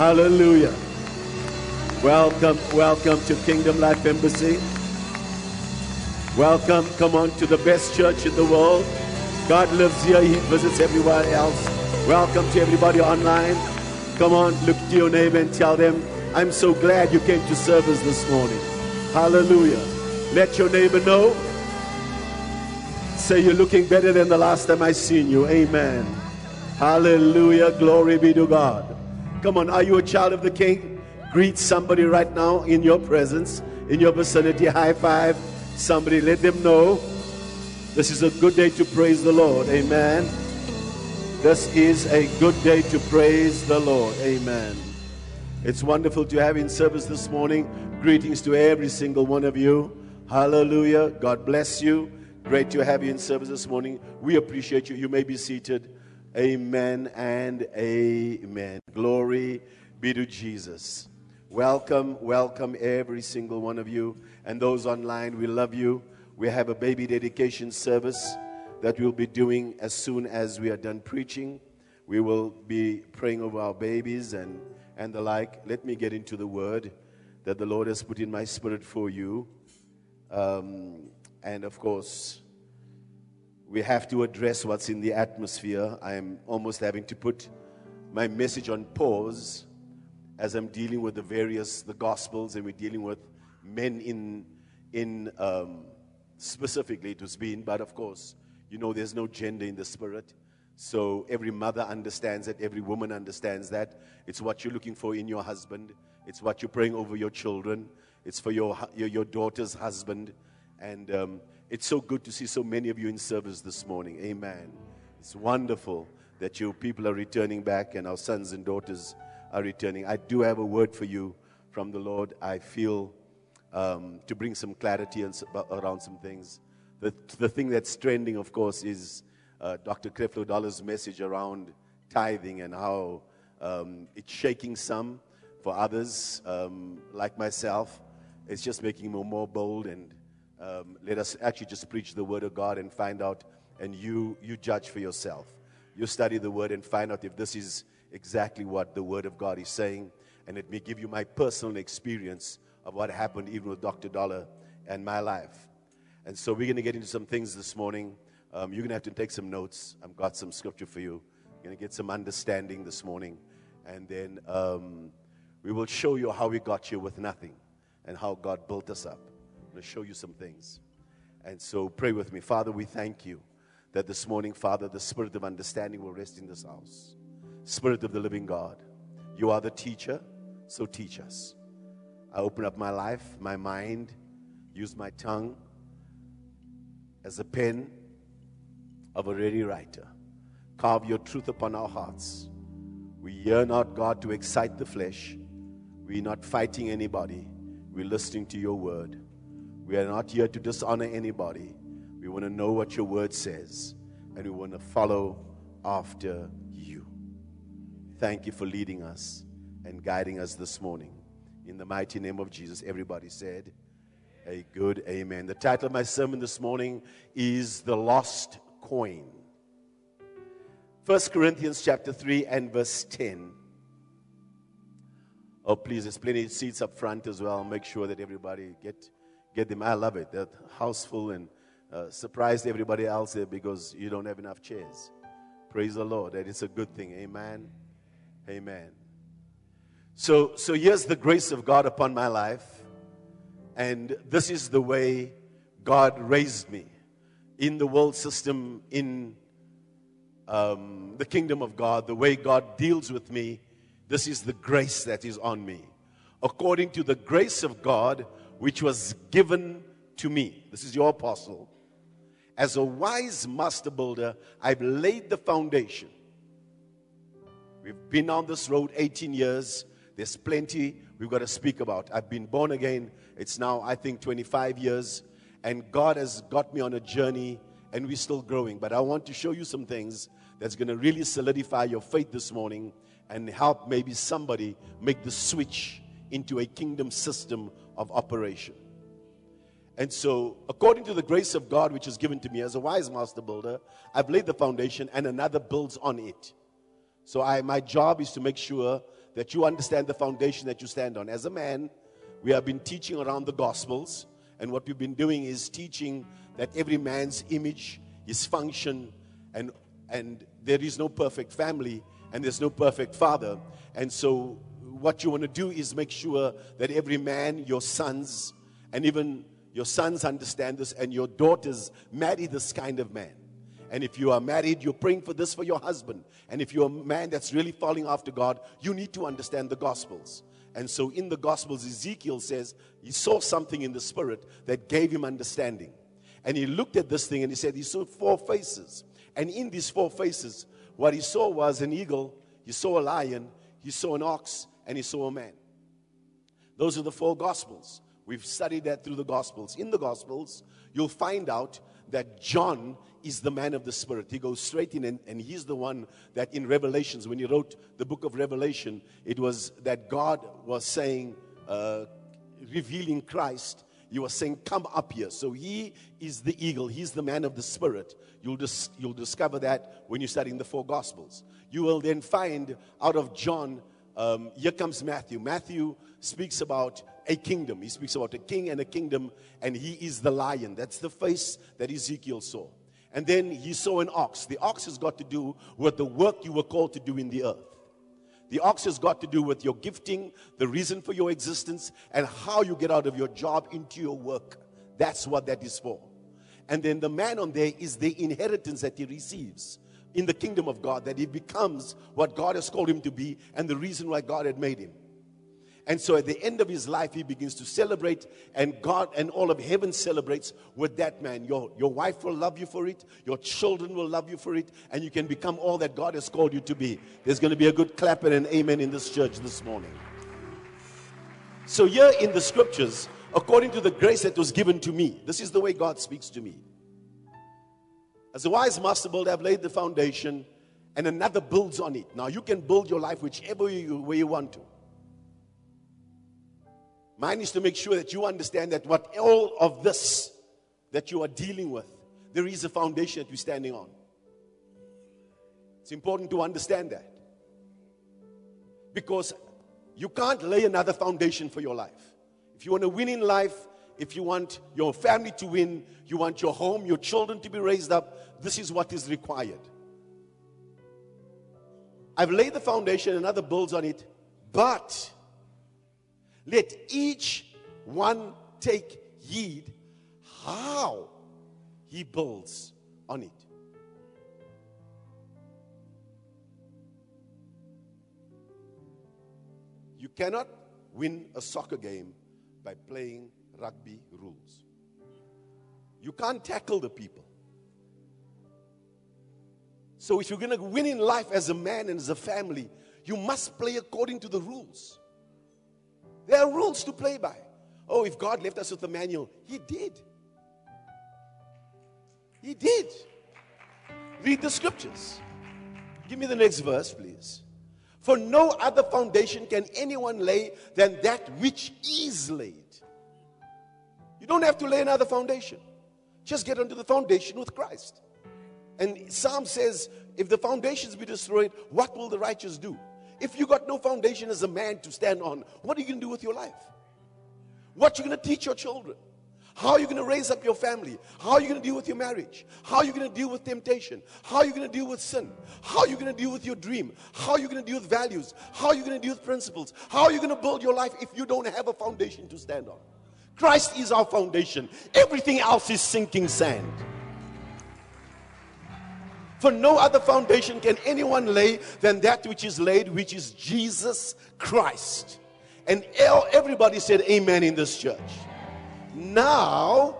Hallelujah. Welcome, welcome to Kingdom Life Embassy. Welcome, come on to the best church in the world. God lives here, He visits everybody else. Welcome to everybody online. Come on, look to your neighbor and tell them, I'm so glad you came to service this morning. Hallelujah. Let your neighbor know. Say you're looking better than the last time I seen you. Amen. Hallelujah. Glory be to God. Come on, are you a child of the King? Greet somebody right now in your presence, in your vicinity. High five somebody. Let them know this is a good day to praise the Lord. Amen. This is a good day to praise the Lord. Amen. It's wonderful to have you in service this morning. Greetings to every single one of you. Hallelujah. God bless you. Great to have you in service this morning. We appreciate you. You may be seated. Amen and amen. Glory be to Jesus. Welcome, welcome every single one of you. And those online, we love you. We have a baby dedication service that we'll be doing as soon as we are done preaching. We will be praying over our babies and, and the like. Let me get into the word that the Lord has put in my spirit for you. Um, and of course, we have to address what's in the atmosphere. I'm almost having to put my message on pause as I'm dealing with the various the gospels, and we're dealing with men in in um, specifically it was been, but of course, you know, there's no gender in the spirit. So every mother understands that, every woman understands that. It's what you're looking for in your husband. It's what you're praying over your children. It's for your your, your daughter's husband, and um, it's so good to see so many of you in service this morning. Amen. It's wonderful that you people are returning back and our sons and daughters are returning. I do have a word for you from the Lord. I feel um, to bring some clarity and, around some things. The, the thing that's trending, of course, is uh, Dr. Creflo Dollar's message around tithing and how um, it's shaking some for others, um, like myself. It's just making me more bold and um, let us actually just preach the word of God and find out, and you, you judge for yourself. You study the word and find out if this is exactly what the word of God is saying. And let me give you my personal experience of what happened even with Dr. Dollar and my life. And so we're going to get into some things this morning. Um, you're going to have to take some notes. I've got some scripture for you. You're going to get some understanding this morning. And then um, we will show you how we got here with nothing and how God built us up. Going to show you some things. And so pray with me. Father, we thank you that this morning, Father, the spirit of understanding will rest in this house. Spirit of the living God, you are the teacher, so teach us. I open up my life, my mind, use my tongue as a pen of a ready writer. Carve your truth upon our hearts. We yearn not, God, to excite the flesh. We're not fighting anybody. We're listening to your word. We are not here to dishonor anybody. We want to know what your word says, and we want to follow after you. Thank you for leading us and guiding us this morning. In the mighty name of Jesus, everybody said, A good amen. The title of my sermon this morning is The Lost Coin. 1 Corinthians chapter 3 and verse 10. Oh, please, there's plenty seats up front as well. Make sure that everybody get get them. I love it. That house full and uh, surprised everybody else there because you don't have enough chairs. Praise the Lord. That is a good thing. Amen. Amen. So, so here's the grace of God upon my life. And this is the way God raised me in the world system, in um, the kingdom of God, the way God deals with me. This is the grace that is on me. According to the grace of God, which was given to me. This is your apostle. As a wise master builder, I've laid the foundation. We've been on this road 18 years. There's plenty we've got to speak about. I've been born again. It's now, I think, 25 years. And God has got me on a journey, and we're still growing. But I want to show you some things that's going to really solidify your faith this morning and help maybe somebody make the switch into a kingdom system of operation. And so, according to the grace of God, which is given to me as a wise master builder, I've laid the foundation and another builds on it. So, I, my job is to make sure that you understand the foundation that you stand on. As a man, we have been teaching around the Gospels, and what we've been doing is teaching that every man's image, his function, and, and there is no perfect family and there's no perfect father. And so, what you want to do is make sure that every man, your sons, and even your sons understand this, and your daughters marry this kind of man. And if you are married, you're praying for this for your husband. And if you're a man that's really falling after God, you need to understand the Gospels. And so in the Gospels, Ezekiel says he saw something in the Spirit that gave him understanding. And he looked at this thing and he said he saw four faces. And in these four faces, what he saw was an eagle, he saw a lion, he saw an ox, and he saw a man. Those are the four Gospels. We've studied that through the Gospels. In the Gospels, you'll find out that John is the man of the Spirit. He goes straight in, and, and, he's the one that in Revelations, when he wrote the book of Revelation, it was that God was saying, uh, revealing Christ. He was saying, Come up here. So he is the eagle, he's the man of the Spirit. You'll, dis- you'll discover that when you're studying the four Gospels. You will then find out of John, um, here comes Matthew. Matthew speaks about a kingdom. He speaks about a king and a kingdom, and he is the lion. That's the face that Ezekiel saw. And then he saw an ox. The ox has got to do with the work you were called to do in the earth. The ox has got to do with your gifting, the reason for your existence, and how you get out of your job into your work. That's what that is for. And then the man on there is the inheritance that he receives in the kingdom of God, that he becomes what God has called him to be and the reason why God had made him. And so at the end of his life, he begins to celebrate, and God and all of heaven celebrates with that man. Your, your wife will love you for it, your children will love you for it, and you can become all that God has called you to be. There's going to be a good clap and an amen in this church this morning. So, here in the scriptures, according to the grace that was given to me, this is the way God speaks to me. As a wise master builder, I've laid the foundation, and another builds on it. Now, you can build your life whichever way you want to. Mine is to make sure that you understand that what all of this that you are dealing with, there is a foundation that you're standing on. It's important to understand that. Because you can't lay another foundation for your life. If you want to win in life, if you want your family to win, you want your home, your children to be raised up, this is what is required. I've laid the foundation, another builds on it, but let each one take heed how he builds on it. You cannot win a soccer game by playing rugby rules. You can't tackle the people. So, if you're going to win in life as a man and as a family, you must play according to the rules. There are rules to play by. Oh, if God left us with a manual, He did. He did. Read the scriptures. Give me the next verse, please. For no other foundation can anyone lay than that which is laid. You don't have to lay another foundation. Just get onto the foundation with Christ. And Psalm says, if the foundations be destroyed, what will the righteous do? If you got no foundation as a man to stand on, what are you going to do with your life? What are you going to teach your children? How are you going to raise up your family? How are you going to deal with your marriage? How are you going to deal with temptation? How are you going to deal with sin? How are you going to deal with your dream? How are you going to deal with values? How are you going to deal with principles? How are you going to build your life if you don't have a foundation to stand on? Christ is our foundation. Everything else is sinking sand. For no other foundation can anyone lay than that which is laid, which is Jesus Christ. And everybody said amen in this church. Now,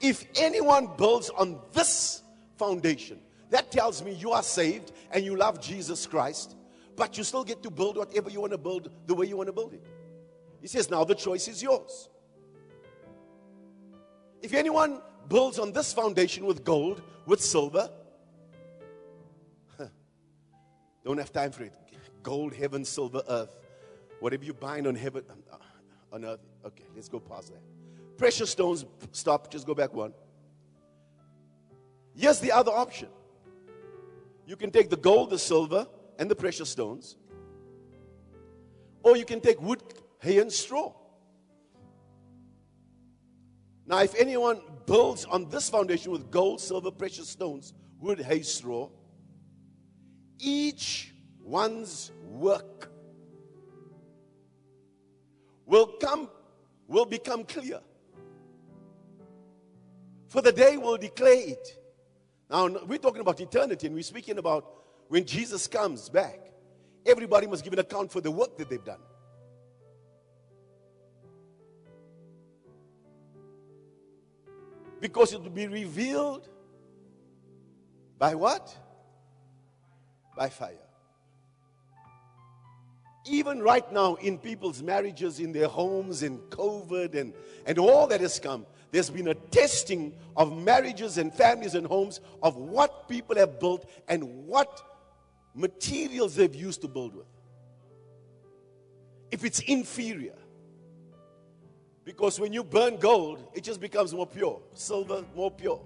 if anyone builds on this foundation, that tells me you are saved and you love Jesus Christ, but you still get to build whatever you want to build the way you want to build it. He says, now the choice is yours. If anyone builds on this foundation with gold, with silver, don't have time for it. Gold, heaven, silver, earth. Whatever you bind on heaven, uh, on earth. Okay, let's go past that. Precious stones, stop, just go back one. Here's the other option. You can take the gold, the silver, and the precious stones, Or you can take wood, hay, and straw. Now, if anyone builds on this foundation with gold, silver, precious stones, wood, hay, straw, each one's work will come will become clear. For the day will declare it. Now we're talking about eternity and we're speaking about when Jesus comes back. Everybody must give an account for the work that they've done. Because it will be revealed by what? By fire. Even right now, in people's marriages, in their homes, in COVID, and, and all that has come, there's been a testing of marriages and families and homes of what people have built and what materials they've used to build with. If it's inferior, because when you burn gold, it just becomes more pure. Silver, more pure.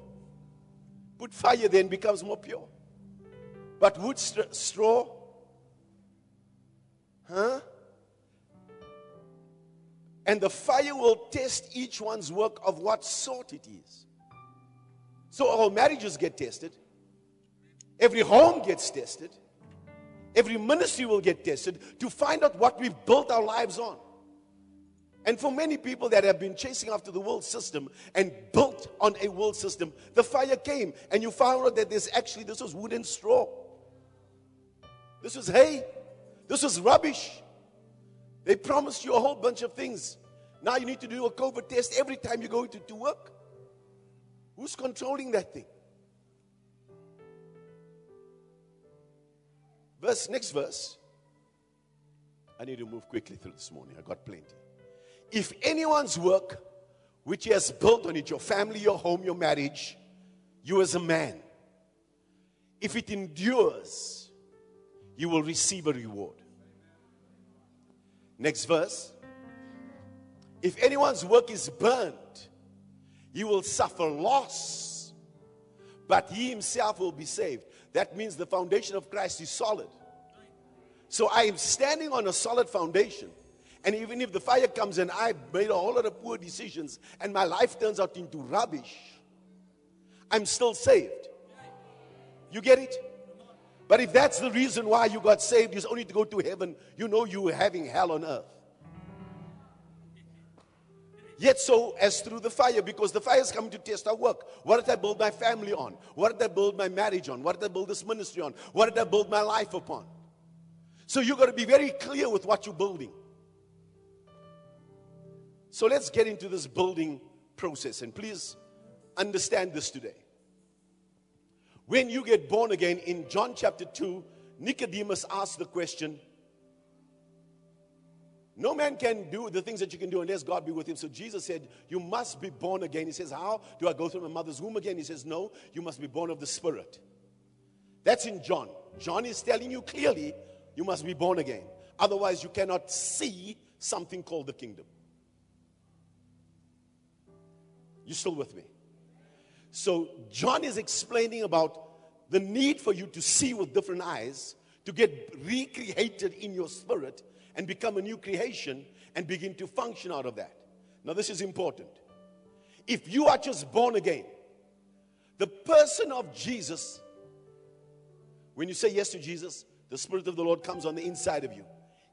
Put fire, then becomes more pure. But wood, st- straw, huh? And the fire will test each one's work of what sort it is. So our marriages get tested. Every home gets tested. Every ministry will get tested to find out what we've built our lives on. And for many people that have been chasing after the world system and built on a world system, the fire came and you found out that this actually this was wooden straw. This was hay. This was rubbish. They promised you a whole bunch of things. Now you need to do a COVID test every time you go to, to work. Who's controlling that thing? Verse, next verse. I need to move quickly through this morning. I got plenty. If anyone's work, which he has built on it, your family, your home, your marriage, you as a man, if it endures, you will receive a reward. Next verse. If anyone's work is burned, he will suffer loss, but he himself will be saved. That means the foundation of Christ is solid. So I am standing on a solid foundation. And even if the fire comes and I made a whole lot of poor decisions and my life turns out into rubbish, I'm still saved. You get it? But if that's the reason why you got saved, is only to go to heaven, you know you are having hell on earth. Yet so as through the fire, because the fire is coming to test our work. What did I build my family on? What did I build my marriage on? What did I build this ministry on? What did I build my life upon? So you got to be very clear with what you're building. So let's get into this building process. And please understand this today. When you get born again, in John chapter 2, Nicodemus asked the question No man can do the things that you can do unless God be with him. So Jesus said, You must be born again. He says, How? Do I go through my mother's womb again? He says, No, you must be born of the Spirit. That's in John. John is telling you clearly, you must be born again. Otherwise, you cannot see something called the kingdom. You still with me? So, John is explaining about the need for you to see with different eyes, to get recreated in your spirit and become a new creation and begin to function out of that. Now, this is important. If you are just born again, the person of Jesus, when you say yes to Jesus, the Spirit of the Lord comes on the inside of you,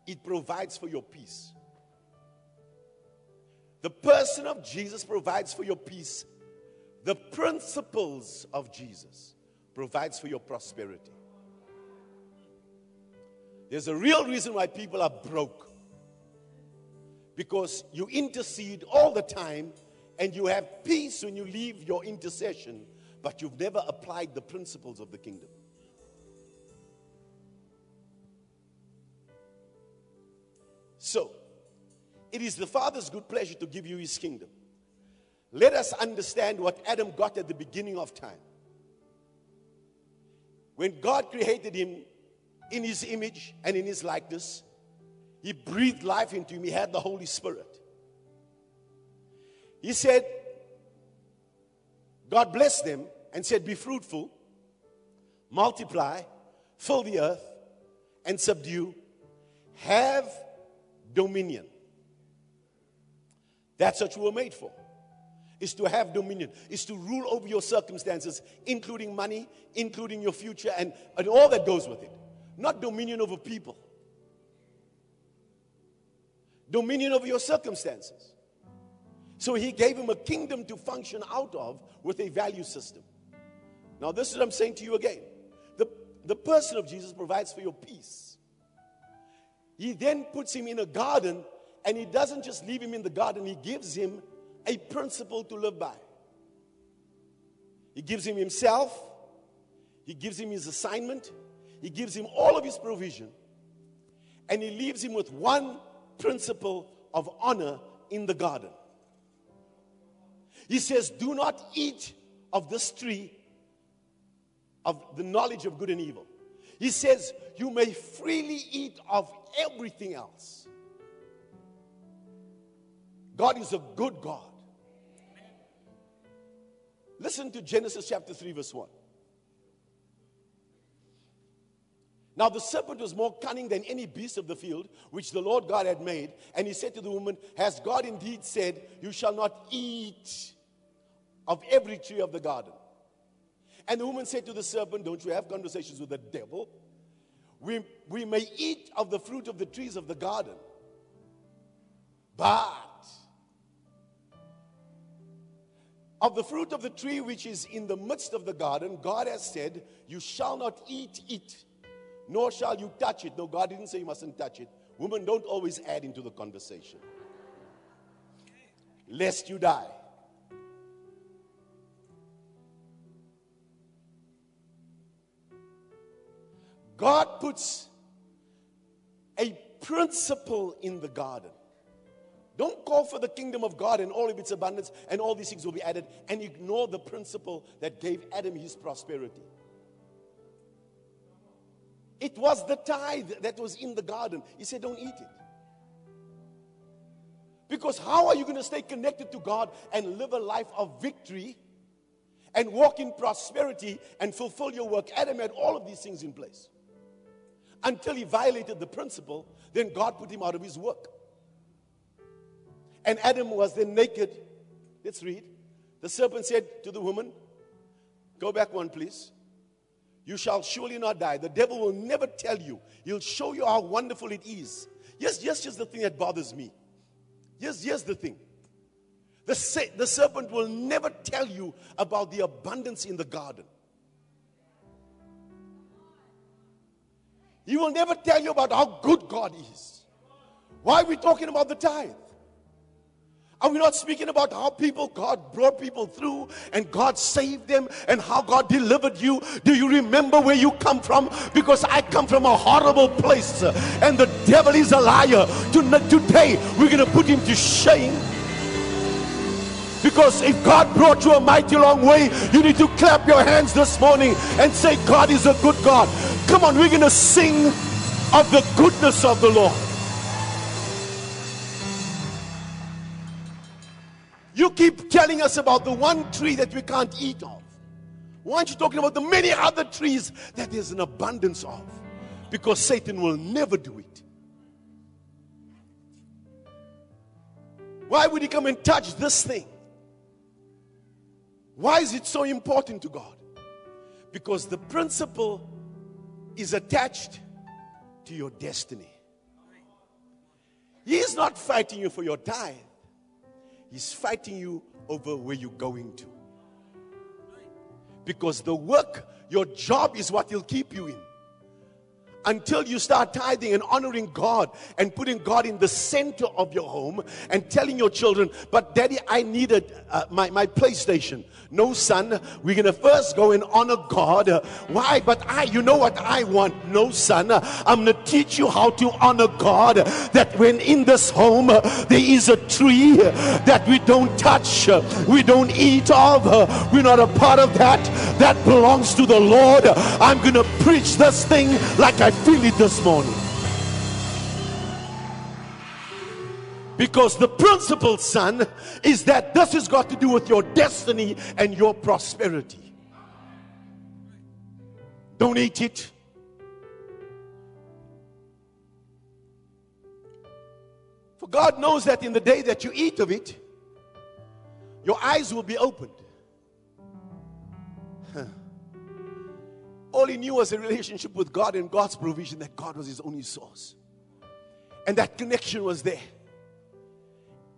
it provides for your peace. The person of Jesus provides for your peace. The principles of Jesus provides for your prosperity. There's a real reason why people are broke. Because you intercede all the time and you have peace when you leave your intercession, but you've never applied the principles of the kingdom. So, it is the Father's good pleasure to give you His kingdom. Let us understand what Adam got at the beginning of time. When God created him in His image and in His likeness, He breathed life into him. He had the Holy Spirit. He said, God blessed them and said, Be fruitful, multiply, fill the earth, and subdue, have dominion. That's what you were made for. Is to have dominion, is to rule over your circumstances, including money, including your future, and, and all that goes with it. Not dominion over people, dominion over your circumstances. So he gave him a kingdom to function out of with a value system. Now, this is what I'm saying to you again. The, the person of Jesus provides for your peace. He then puts him in a garden, and he doesn't just leave him in the garden, he gives him a principle to live by. He gives him himself, he gives him his assignment, he gives him all of his provision, and he leaves him with one principle of honor in the garden. He says, Do not eat of this tree of the knowledge of good and evil. He says, You may freely eat of everything else. God is a good God. Listen to Genesis chapter 3, verse 1. Now the serpent was more cunning than any beast of the field which the Lord God had made. And he said to the woman, Has God indeed said, You shall not eat of every tree of the garden? And the woman said to the serpent, Don't you have conversations with the devil? We, we may eat of the fruit of the trees of the garden, but of the fruit of the tree which is in the midst of the garden, God has said, You shall not eat it, nor shall you touch it. No, God didn't say you mustn't touch it. Women don't always add into the conversation, lest you die. God puts a principle in the garden. Don't call for the kingdom of God and all of its abundance, and all these things will be added, and ignore the principle that gave Adam his prosperity. It was the tithe that was in the garden. He said, Don't eat it. Because how are you going to stay connected to God and live a life of victory and walk in prosperity and fulfill your work? Adam had all of these things in place until he violated the principle, then God put him out of his work. And Adam was then naked. Let's read. The serpent said to the woman, Go back one, please. You shall surely not die. The devil will never tell you. He'll show you how wonderful it is. Yes, yes, yes, the thing that bothers me. Yes, yes, the thing. The, the serpent will never tell you about the abundance in the garden. He will never tell you about how good God is. Why are we talking about the tithe? Are we not speaking about how people, God brought people through and God saved them and how God delivered you? Do you remember where you come from? Because I come from a horrible place and the devil is a liar. Today, we're going to put him to shame. Because if God brought you a mighty long way, you need to clap your hands this morning and say, God is a good God. Come on, we're going to sing of the goodness of the Lord. You keep telling us about the one tree that we can't eat of. Why aren't you talking about the many other trees that there's an abundance of? Because Satan will never do it. Why would he come and touch this thing? Why is it so important to God? Because the principle is attached to your destiny. He is not fighting you for your tithe, He's fighting you over where you're going to. Because the work, your job is what He'll keep you in until you start tithing and honoring God and putting God in the center of your home and telling your children, but daddy, I needed uh, my, my PlayStation. No, son, we're going to first go and honor God. Uh, why? But I, you know what I want? No, son, I'm going to teach you how to honor God. that when in this home there is a tree that we don't touch, we don't eat of, we're not a part of that. That belongs to the Lord. I'm going to preach this thing like I feel it this morning. Because the principle, son, is that this has got to do with your destiny and your prosperity. Don't eat it. For God knows that in the day that you eat of it, your eyes will be opened. All he knew was a relationship with God and God's provision, that God was his only source. And that connection was there.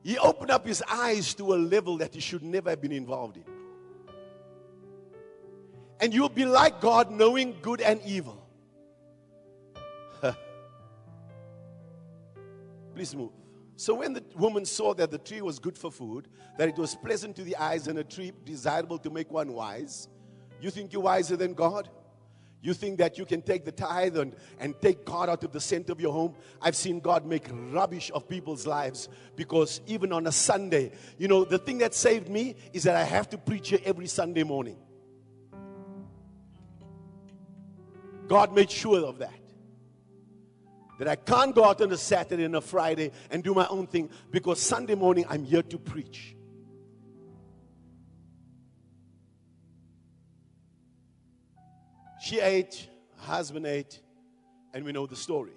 He opened up his eyes to a level that he should never have been involved in. And you'll be like God, knowing good and evil. Please move. So when the woman saw that the tree was good for food, that it was pleasant to the eyes and a tree desirable to make one wise, you think you're wiser than God? You think that you can take the tithe and, and take God out of the center of your home? I've seen God make rubbish of people's lives because even on a Sunday, you know, the thing that saved me is that I have to preach here every Sunday morning. God made sure of that. That I can't go out on a Saturday and a Friday and do my own thing because Sunday morning I'm here to preach. She ate, her husband ate, and we know the story.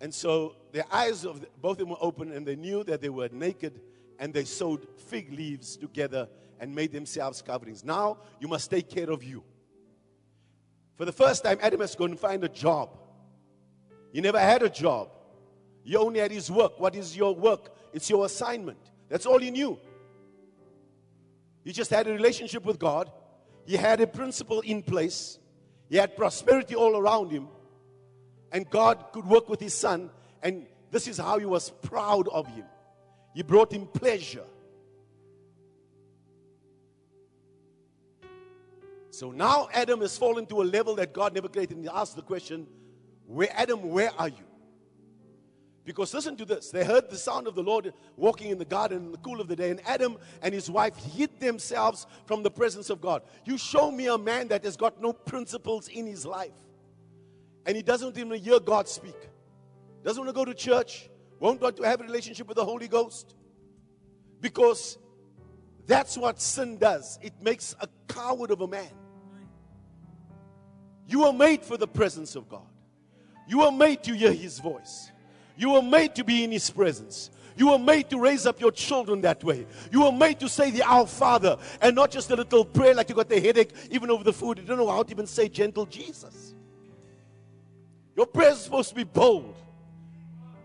And so their eyes of the, both of them were open, and they knew that they were naked, and they sewed fig leaves together and made themselves coverings. Now you must take care of you. For the first time, Adam has gone to find a job. He never had a job. He only had his work. What is your work? It's your assignment. That's all he knew. He just had a relationship with God he had a principle in place. He had prosperity all around him. And God could work with his son. And this is how he was proud of him. He brought him pleasure. So now Adam has fallen to a level that God never created. And he asked the question, Where Adam, where are you? Because listen to this. They heard the sound of the Lord walking in the garden in the cool of the day, and Adam and his wife hid themselves from the presence of God. You show me a man that has got no principles in his life, and he doesn't even hear God speak, doesn't want to go to church, won't want to have a relationship with the Holy Ghost. Because that's what sin does. It makes a coward of a man. You are made for the presence of God. You are made to hear his voice. You were made to be in His presence. You were made to raise up your children that way. You were made to say the Our Father and not just a little prayer like you got the headache even over the food. You don't know how to even say gentle Jesus. Your prayer is supposed to be bold.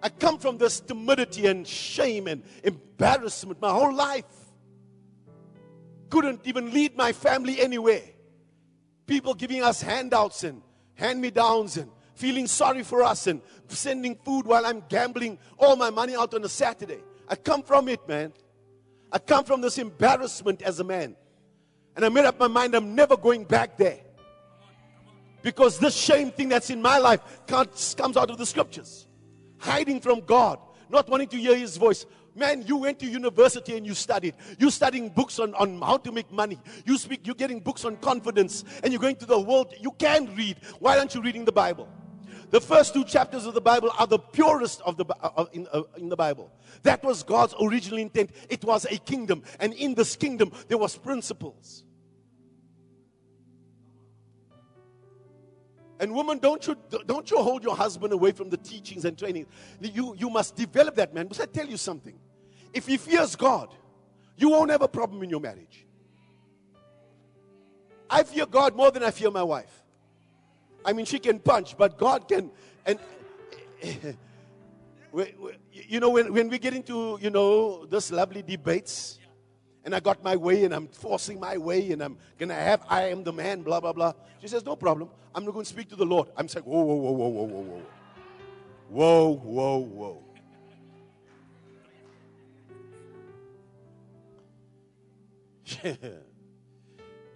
I come from this timidity and shame and embarrassment my whole life. Couldn't even lead my family anywhere. People giving us handouts and hand me downs and feeling sorry for us and sending food while I'm gambling all my money out on a Saturday. I come from it, man. I come from this embarrassment as a man. And I made up my mind I'm never going back there. Because this shame thing that's in my life comes out of the scriptures. Hiding from God, not wanting to hear his voice. Man, you went to university and you studied. You're studying books on, on how to make money. You speak, you're getting books on confidence, and you're going to the world. You can read. Why aren't you reading the Bible? The first two chapters of the Bible are the purest of the, uh, in, uh, in the Bible. That was God's original intent. It was a kingdom. And in this kingdom, there was principles. And woman, don't you, don't you hold your husband away from the teachings and training. You, you must develop that man. Because I tell you something. If he fears God, you won't have a problem in your marriage. I fear God more than I fear my wife. I mean, she can punch, but God can. And you know, when, when we get into, you know, those lovely debates, and I got my way and I'm forcing my way and I'm gonna have I am the man, blah blah blah. She says, No problem. I'm not gonna speak to the Lord. I'm saying, Whoa, whoa, whoa, whoa, whoa, whoa, whoa. Whoa, whoa, whoa.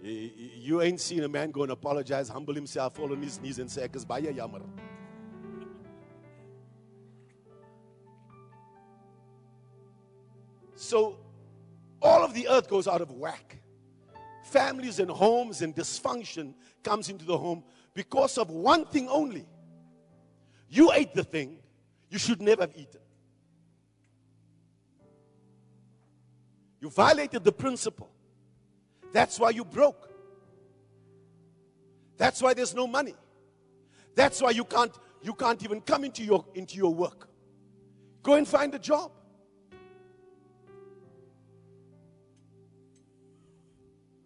You ain't seen a man go and apologize, humble himself, fall on his knees, and say, Baya yammer. So, all of the earth goes out of whack. Families and homes and dysfunction comes into the home because of one thing only. You ate the thing you should never have eaten. You violated the principle. That's why you broke. That's why there's no money. That's why you can't you can't even come into your, into your work. Go and find a job.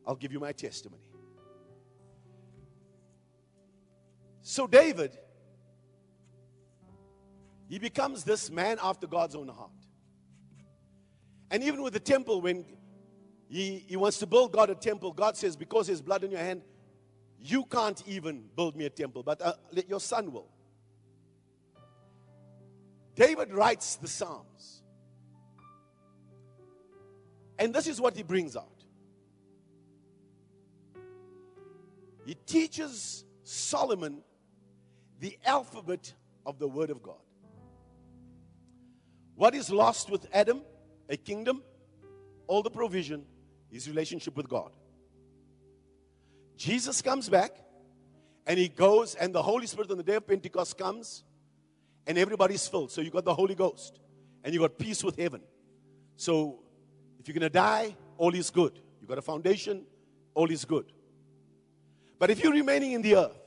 I'll give you my testimony. So, David, he becomes this man after God's own heart. And even with the temple, when he, he wants to build God a temple, God says, Because there's blood in your hand, you can't even build me a temple, but uh, your son will. David writes the Psalms. And this is what he brings out. He teaches Solomon the alphabet of the Word of God. What is lost with Adam? A kingdom, all the provision, his relationship with God. Jesus comes back and he goes, and the Holy Spirit on the day of Pentecost comes, and everybody's filled. So you got the Holy Ghost, and you got peace with heaven. So if you're going to die, all is good. You got a foundation, all is good. But if you're remaining in the earth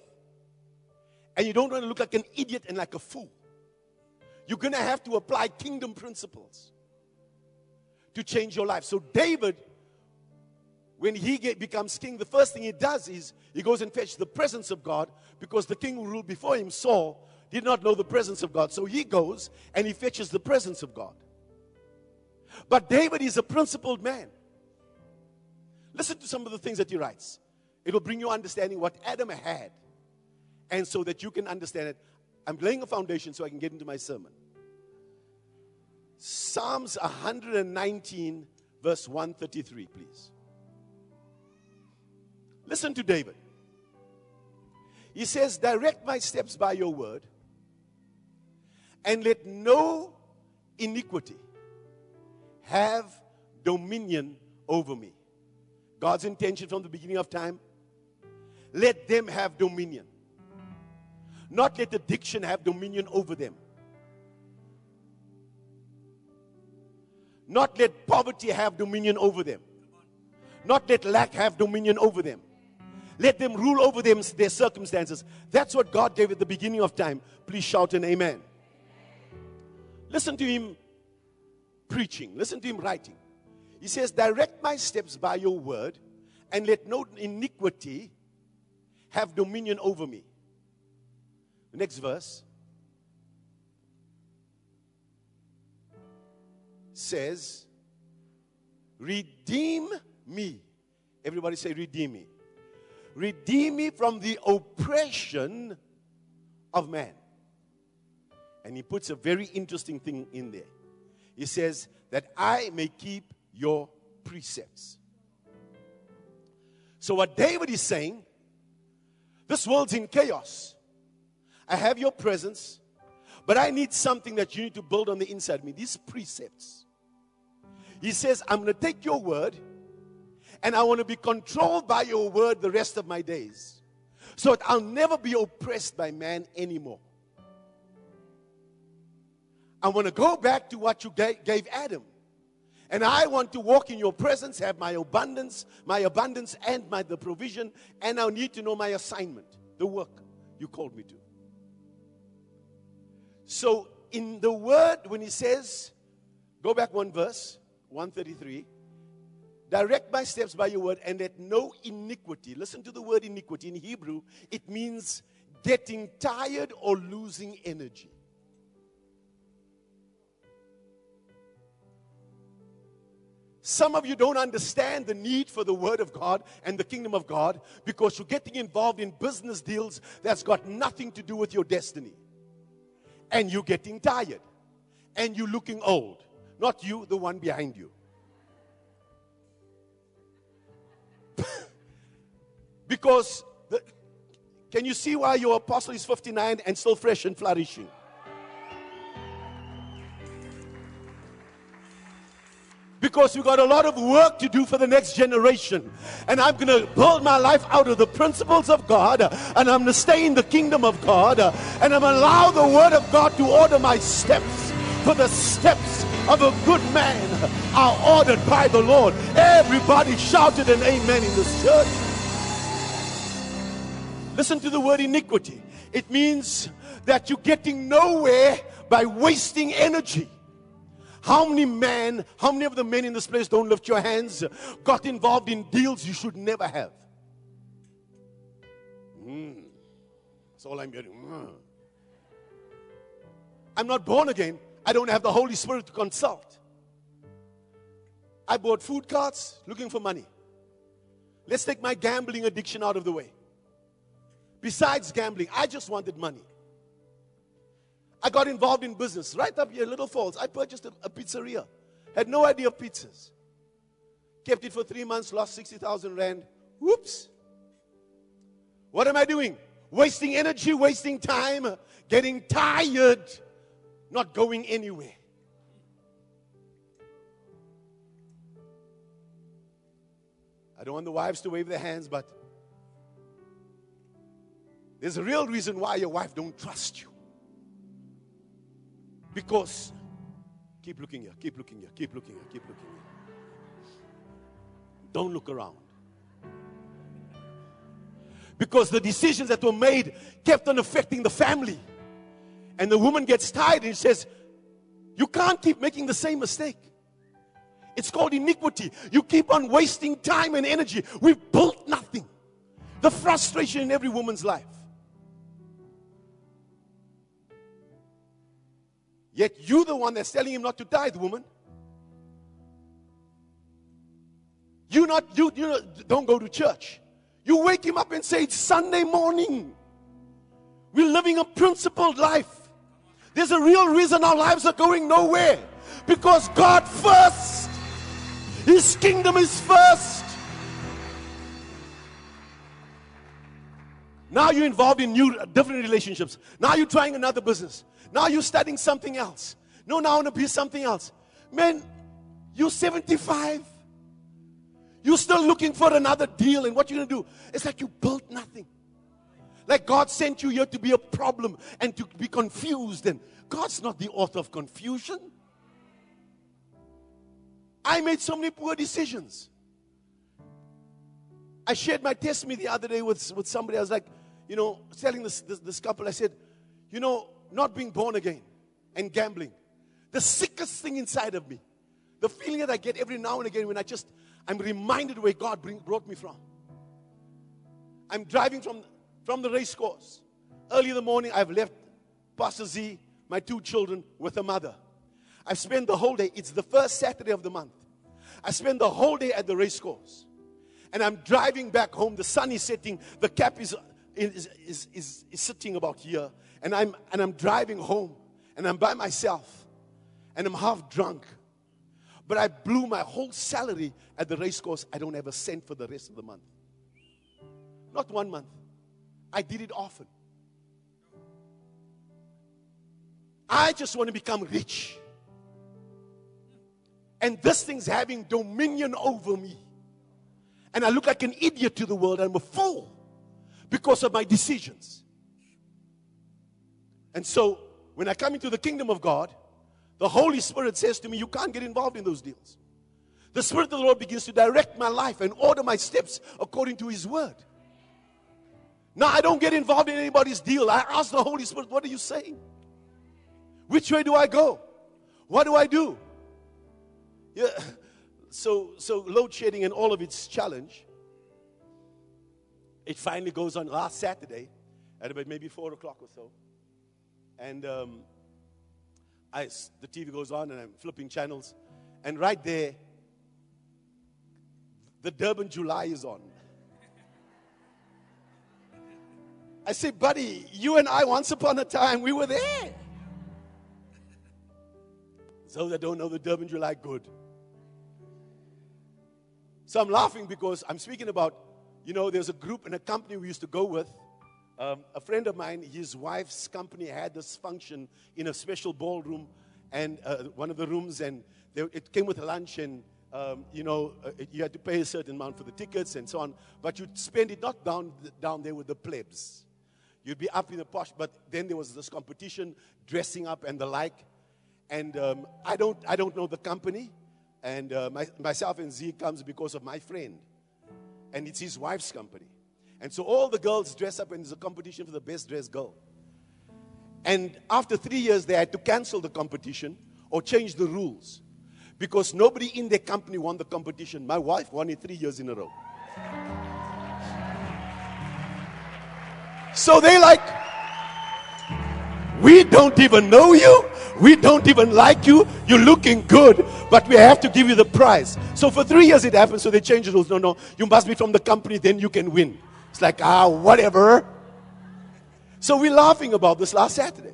and you don't want to look like an idiot and like a fool, you're going to have to apply kingdom principles to change your life. So, David, when he get, becomes king, the first thing he does is he goes and fetches the presence of God because the king who ruled before him, Saul, did not know the presence of God. So he goes and he fetches the presence of God. But David is a principled man. Listen to some of the things that he writes. It'll bring you understanding what Adam had. And so that you can understand it. I'm laying a foundation so I can get into my sermon. Psalms 119, verse 133, please. Listen to David. He says, Direct my steps by your word, and let no iniquity have dominion over me. God's intention from the beginning of time let them have dominion. Not let addiction have dominion over them. Not let poverty have dominion over them. Not let lack have dominion over them. Let them rule over them, their circumstances. That's what God gave at the beginning of time. Please shout an amen. Listen to him preaching, listen to him writing. He says, Direct my steps by your word, and let no iniquity have dominion over me. The next verse says, Redeem me. Everybody say, Redeem me. Redeem me from the oppression of man. And he puts a very interesting thing in there. He says, That I may keep your precepts. So, what David is saying this world's in chaos. I have your presence, but I need something that you need to build on the inside of me. These precepts. He says, I'm going to take your word and I want to be controlled by your word the rest of my days. So that I'll never be oppressed by man anymore. I want to go back to what you gave Adam. And I want to walk in your presence, have my abundance, my abundance and my the provision, and I need to know my assignment, the work you called me to. So in the word, when he says, go back one verse, 133, direct my steps by your word, and let no iniquity. Listen to the word iniquity in Hebrew, it means getting tired or losing energy. Some of you don't understand the need for the Word of God and the kingdom of God because you're getting involved in business deals that's got nothing to do with your destiny. And you're getting tired. And you're looking old. Not you, the one behind you. because, the, can you see why your apostle is 59 and still fresh and flourishing? because we've got a lot of work to do for the next generation. And I'm going to build my life out of the principles of God, and I'm going to stay in the kingdom of God, and I'm going to allow the word of God to order my steps. For the steps of a good man are ordered by the Lord. Everybody shouted an amen in this church. Listen to the word iniquity. It means that you're getting nowhere by wasting energy. How many men, how many of the men in this place don't lift your hands, got involved in deals you should never have? Mm. That's all I'm getting. Mm. I'm not born again. I don't have the Holy Spirit to consult. I bought food carts looking for money. Let's take my gambling addiction out of the way. Besides gambling, I just wanted money. I got involved in business right up here, Little Falls. I purchased a, a pizzeria. Had no idea of pizzas. Kept it for three months, lost 60,000 Rand. Whoops. What am I doing? Wasting energy, wasting time, getting tired, not going anywhere. I don't want the wives to wave their hands, but there's a real reason why your wife don't trust you. Because keep looking here, keep looking here, keep looking here, keep looking here. Don't look around. Because the decisions that were made kept on affecting the family. And the woman gets tired and says, You can't keep making the same mistake. It's called iniquity. You keep on wasting time and energy. We've built nothing. The frustration in every woman's life. Yet you the one that's telling him not to tithe, woman. You not you you know, don't go to church. You wake him up and say it's Sunday morning. We're living a principled life. There's a real reason our lives are going nowhere. Because God first. His kingdom is first. Now you're involved in new, different relationships. Now you're trying another business. Now you're studying something else. No, now I want to be something else. Man, you're 75. You're still looking for another deal, and what you're going to do? It's like you built nothing. Like God sent you here to be a problem and to be confused, and God's not the author of confusion. I made so many poor decisions. I shared my testimony the other day with, with somebody. I was like, you know, telling this, this, this couple, I said, you know, not being born again and gambling. The sickest thing inside of me. The feeling that I get every now and again when I just, I'm reminded where God bring, brought me from. I'm driving from, from the race course. Early in the morning, I've left Pastor Z, my two children, with a mother. I've spent the whole day, it's the first Saturday of the month. I spent the whole day at the race course. And I'm driving back home. The sun is setting, the cap is, is, is, is, is sitting about here and I'm and I'm driving home and I'm by myself and I'm half drunk. But I blew my whole salary at the race course. I don't have a cent for the rest of the month. Not one month. I did it often. I just want to become rich. And this thing's having dominion over me. And I look like an idiot to the world. I'm a fool because of my decisions. And so, when I come into the kingdom of God, the Holy Spirit says to me, You can't get involved in those deals. The Spirit of the Lord begins to direct my life and order my steps according to His word. Now, I don't get involved in anybody's deal. I ask the Holy Spirit, What are you saying? Which way do I go? What do I do? Yeah. So, so load shedding and all of its challenge. It finally goes on last Saturday at about maybe four o'clock or so. And um, I, the TV goes on, and I'm flipping channels. And right there, the Durban July is on. I say, buddy, you and I, once upon a time, we were there. Those that don't know the Durban July, good. So I'm laughing because I'm speaking about, you know, there's a group and a company we used to go with um, a friend of mine, his wife's company had this function in a special ballroom, and uh, one of the rooms, and they, it came with lunch, and um, you know, uh, you had to pay a certain amount for the tickets and so on, but you'd spend it not down down there with the plebs. You'd be up in the posh, but then there was this competition, dressing up and the like. And um, I don't, I don't know the company, and uh, my, myself and Z comes because of my friend, and it's his wife's company. And so all the girls dress up, and there's a competition for the best dressed girl. And after three years, they had to cancel the competition or change the rules because nobody in their company won the competition. My wife won it three years in a row. So they like, we don't even know you. We don't even like you. You're looking good, but we have to give you the prize. So for three years it happened. So they changed the rules. No, no, you must be from the company, then you can win. It's like, ah, whatever. So we're laughing about this last Saturday.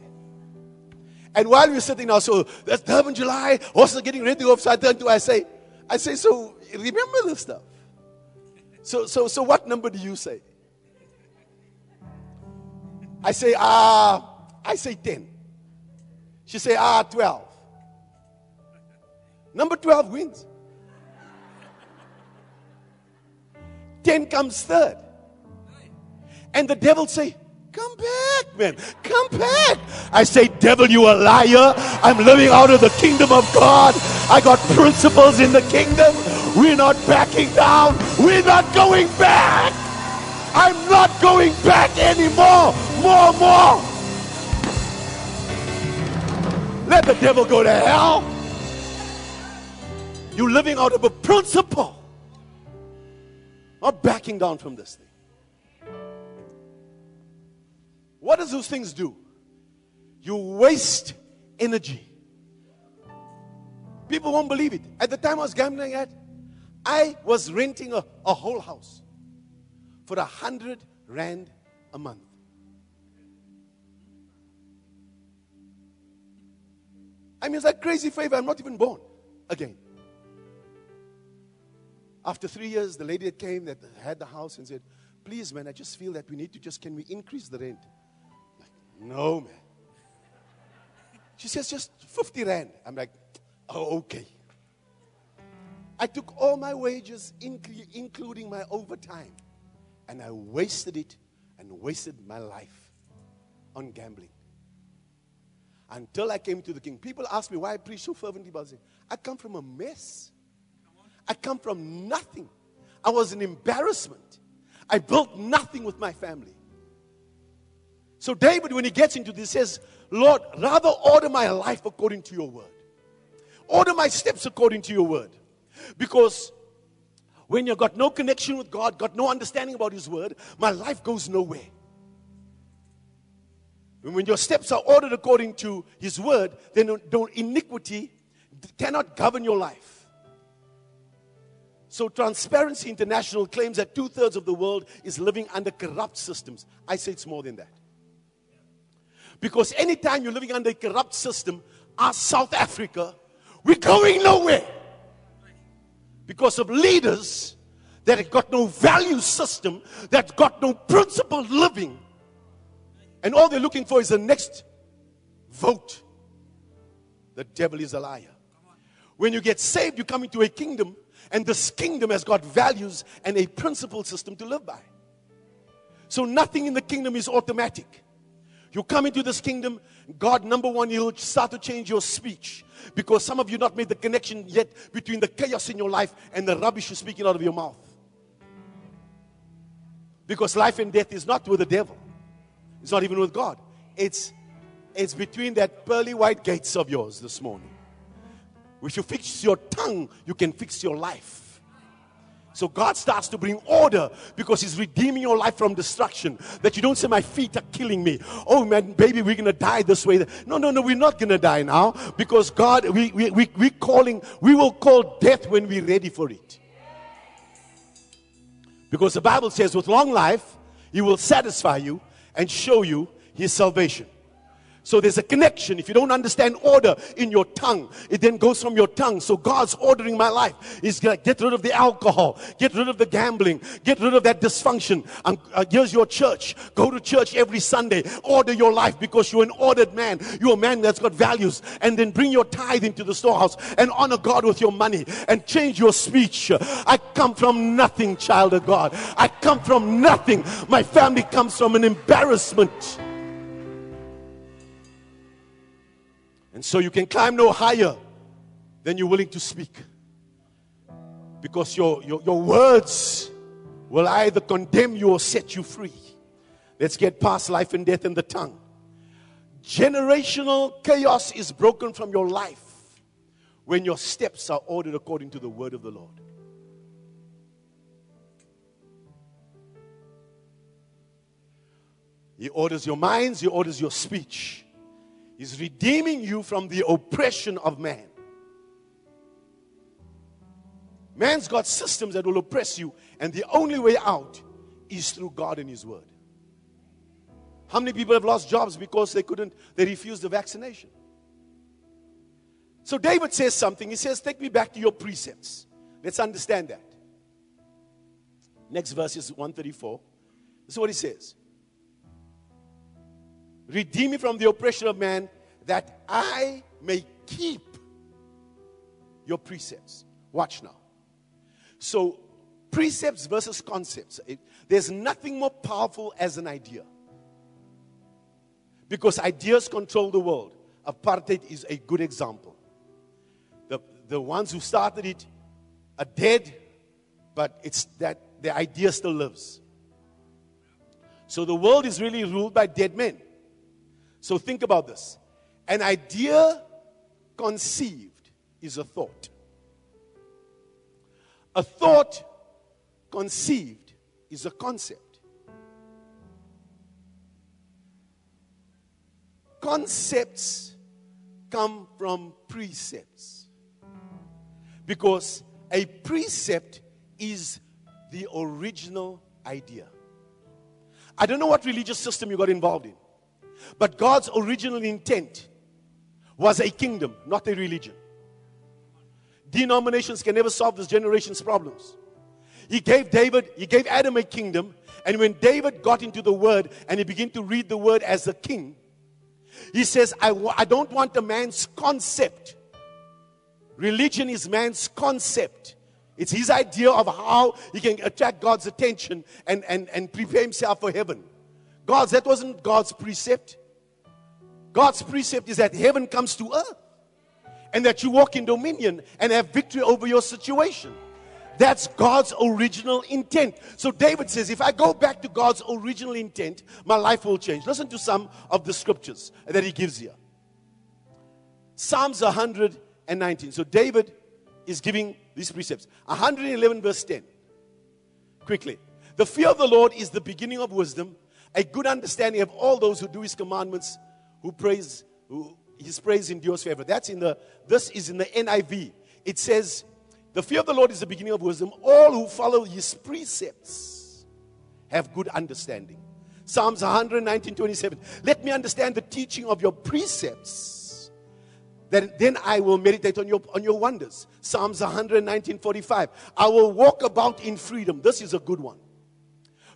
And while we're sitting now, so that's Durban July, also getting ready to go upside down, do I say, I say, so remember this stuff. So, so, so what number do you say? I say, ah, I say 10. She say, ah, 12. Number 12 wins. 10 comes third. And the devil say, Come back, man. Come back. I say, devil, you a liar. I'm living out of the kingdom of God. I got principles in the kingdom. We're not backing down. We're not going back. I'm not going back anymore. More, more. Let the devil go to hell. You're living out of a principle. Not backing down from this thing. What does those things do? You waste energy. People won't believe it. At the time I was gambling at, I was renting a, a whole house for a hundred rand a month. I mean, it's like crazy favor. I'm not even born again. After three years, the lady that came that had the house and said, Please, man, I just feel that we need to just, can we increase the rent? Like, no, man. She says, just 50 rand. I'm like, oh, okay. I took all my wages, including my overtime, and I wasted it and wasted my life on gambling. Until I came to the king. People ask me why I preach so fervently about it. I come from a mess. I come from nothing. I was an embarrassment. I built nothing with my family. So David, when he gets into this, says, Lord, rather order my life according to your word. Order my steps according to your word. Because when you've got no connection with God, got no understanding about his word, my life goes nowhere. When your steps are ordered according to his word, then iniquity cannot govern your life. So, Transparency International claims that two thirds of the world is living under corrupt systems. I say it's more than that. Because anytime you're living under a corrupt system, as South Africa, we're going nowhere. Because of leaders that have got no value system, that got no principled living. And all they're looking for is the next vote. The devil is a liar. When you get saved, you come into a kingdom, and this kingdom has got values and a principle system to live by. So nothing in the kingdom is automatic. You come into this kingdom, God, number one, you'll start to change your speech because some of you not made the connection yet between the chaos in your life and the rubbish you're speaking out of your mouth. Because life and death is not with the devil, it's not even with God. It's it's between that pearly white gates of yours this morning. If you fix your tongue, you can fix your life. So God starts to bring order because He's redeeming your life from destruction. That you don't say, My feet are killing me. Oh man, baby, we're gonna die this way. No, no, no, we're not gonna die now because God, we we we we calling, we will call death when we're ready for it. Because the Bible says, with long life, He will satisfy you and show you His salvation. So there's a connection. If you don't understand order in your tongue, it then goes from your tongue. So God's ordering my life. He's gonna get rid of the alcohol, get rid of the gambling, get rid of that dysfunction. And uh, here's your church. Go to church every Sunday. Order your life because you're an ordered man. You're a man that's got values. And then bring your tithe into the storehouse and honor God with your money and change your speech. I come from nothing, child of God. I come from nothing. My family comes from an embarrassment. And so you can climb no higher than you're willing to speak. Because your, your, your words will either condemn you or set you free. Let's get past life and death in the tongue. Generational chaos is broken from your life when your steps are ordered according to the word of the Lord. He orders your minds, He orders your speech. He's redeeming you from the oppression of man. Man's got systems that will oppress you, and the only way out is through God and His Word. How many people have lost jobs because they couldn't, they refused the vaccination? So David says something. He says, Take me back to your precepts. Let's understand that. Next verse is 134. This is what he says Redeem me from the oppression of man, that I may keep your precepts. Watch now. So, precepts versus concepts. It, there's nothing more powerful as an idea. Because ideas control the world. Apartheid is a good example. The, the ones who started it are dead, but it's that the idea still lives. So the world is really ruled by dead men. So think about this. An idea conceived is a thought. A thought conceived is a concept. Concepts come from precepts. Because a precept is the original idea. I don't know what religious system you got involved in. But God's original intent was a kingdom, not a religion. Denominations can never solve this generation's problems. He gave David, he gave Adam a kingdom, and when David got into the word and he began to read the word as a king, he says, I, w- I don't want a man's concept. Religion is man's concept. It's his idea of how he can attract God's attention and, and, and prepare himself for heaven. God's, that wasn't God's precept. God's precept is that heaven comes to earth and that you walk in dominion and have victory over your situation. That's God's original intent. So David says, if I go back to God's original intent, my life will change. Listen to some of the scriptures that he gives here. Psalms 119. So David is giving these precepts. 111 verse 10. Quickly. The fear of the Lord is the beginning of wisdom, a good understanding of all those who do his commandments who praise, who, his praise endures forever. That's in the, this is in the NIV. It says, the fear of the Lord is the beginning of wisdom. All who follow his precepts have good understanding. Psalms 119, 27. Let me understand the teaching of your precepts. Then, then I will meditate on your, on your wonders. Psalms 119, 45. I will walk about in freedom. This is a good one.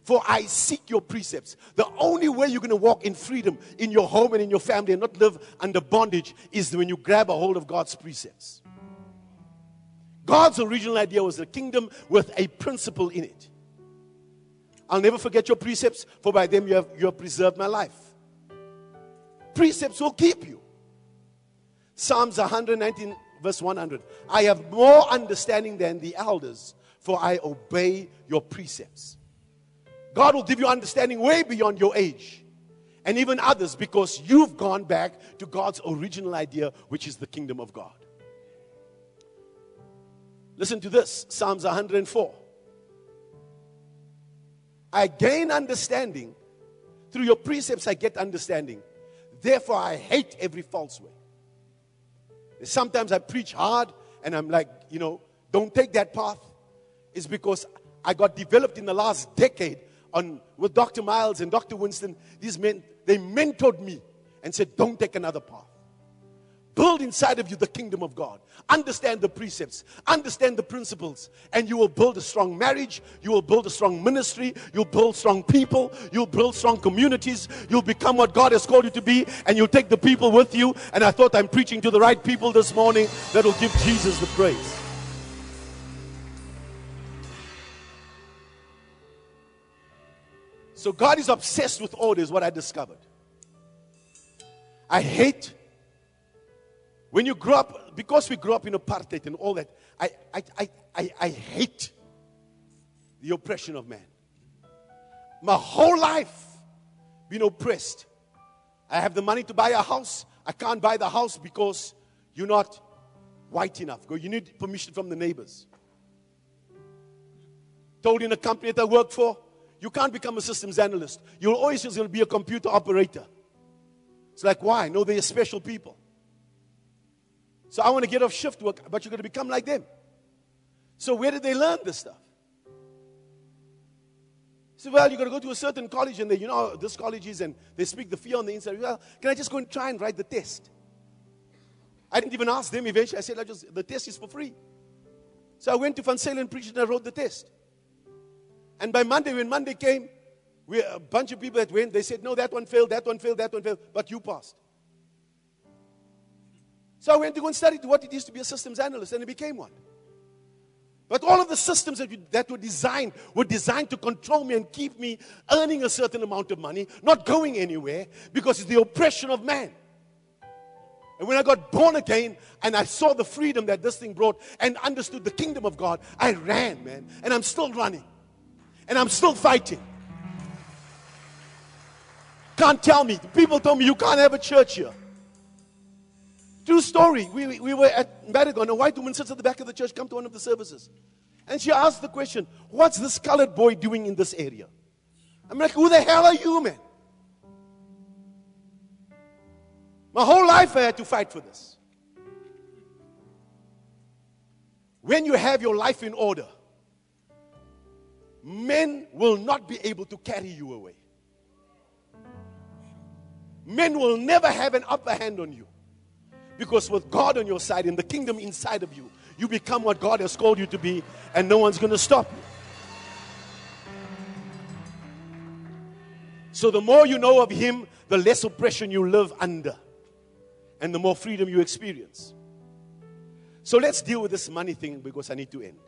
For I seek your precepts. The only way you're going to walk in freedom in your home and in your family and not live under bondage is when you grab a hold of God's precepts. God's original idea was a kingdom with a principle in it. I'll never forget your precepts, for by them you have, you have preserved my life. Precepts will keep you. Psalms 119, verse 100. I have more understanding than the elders, for I obey your precepts. God will give you understanding way beyond your age and even others because you've gone back to God's original idea, which is the kingdom of God. Listen to this Psalms 104. I gain understanding. Through your precepts, I get understanding. Therefore, I hate every false way. Sometimes I preach hard and I'm like, you know, don't take that path. It's because I got developed in the last decade on with Dr. Myles and Dr. Winston, these men, they mentored me and said, Don't take another path. Build inside of you the kingdom of God. Understand the precepts, understand the principles, and you will build a strong marriage. You will build a strong ministry. You'll build strong people. You'll build strong communities. You'll become what God has called you to be, and you'll take the people with you. And I thought I'm preaching to the right people this morning that will give Jesus the praise. So God is obsessed with order, is what I discovered. I hate when you grow up, because we grew up in apartheid and all that, I, I, I, I, I hate the oppression of man. My whole life been oppressed I have the money to buy a house. I can't buy the house because you're not white enough. You need permission from the neighbors. Told in a company that I work for, you can't become a systems analyst. You'll always just going to be a computer operator. It's like, why? No, they're special people. So I want to get off shift work, but you're going to become like them. So where did they learn this stuff? So, well, you're going to go to a certain college and they, you know, this college is, and they speak the fear on the inside. Well, can I just go and try and write the test? I didn't even ask them eventually. I said, I just, the test is for free. So I went to Van and preached and I wrote the test. And by Monday, when Monday came, we, a bunch of people that went, they said, no, that one failed, that one failed, that one failed, but you passed. So I went to go and study what it is to be a systems analyst, and I became one. But all of the systems that, you, that were designed were designed to control me and keep me earning a certain amount of money, not going anywhere, because it's the oppression of man. And when I got born again and I saw the freedom that this thing brought and understood the kingdom of God, I ran, man. And I'm still running. And I'm still fighting. Can't tell me. People told me you can't have a church here. True story. We, we were at Madagon. A white woman sits at the back of the church, come to one of the services. And she asked the question, What's this colored boy doing in this area? I'm like, Who the hell are you, man? My whole life I had to fight for this. When you have your life in order, men will not be able to carry you away. Men will never have an upper hand on you. Because with God on your side and the kingdom inside of you, you become what God has called you to be, and no one's going to stop you. So, the more you know of Him, the less oppression you live under, and the more freedom you experience. So, let's deal with this money thing because I need to end.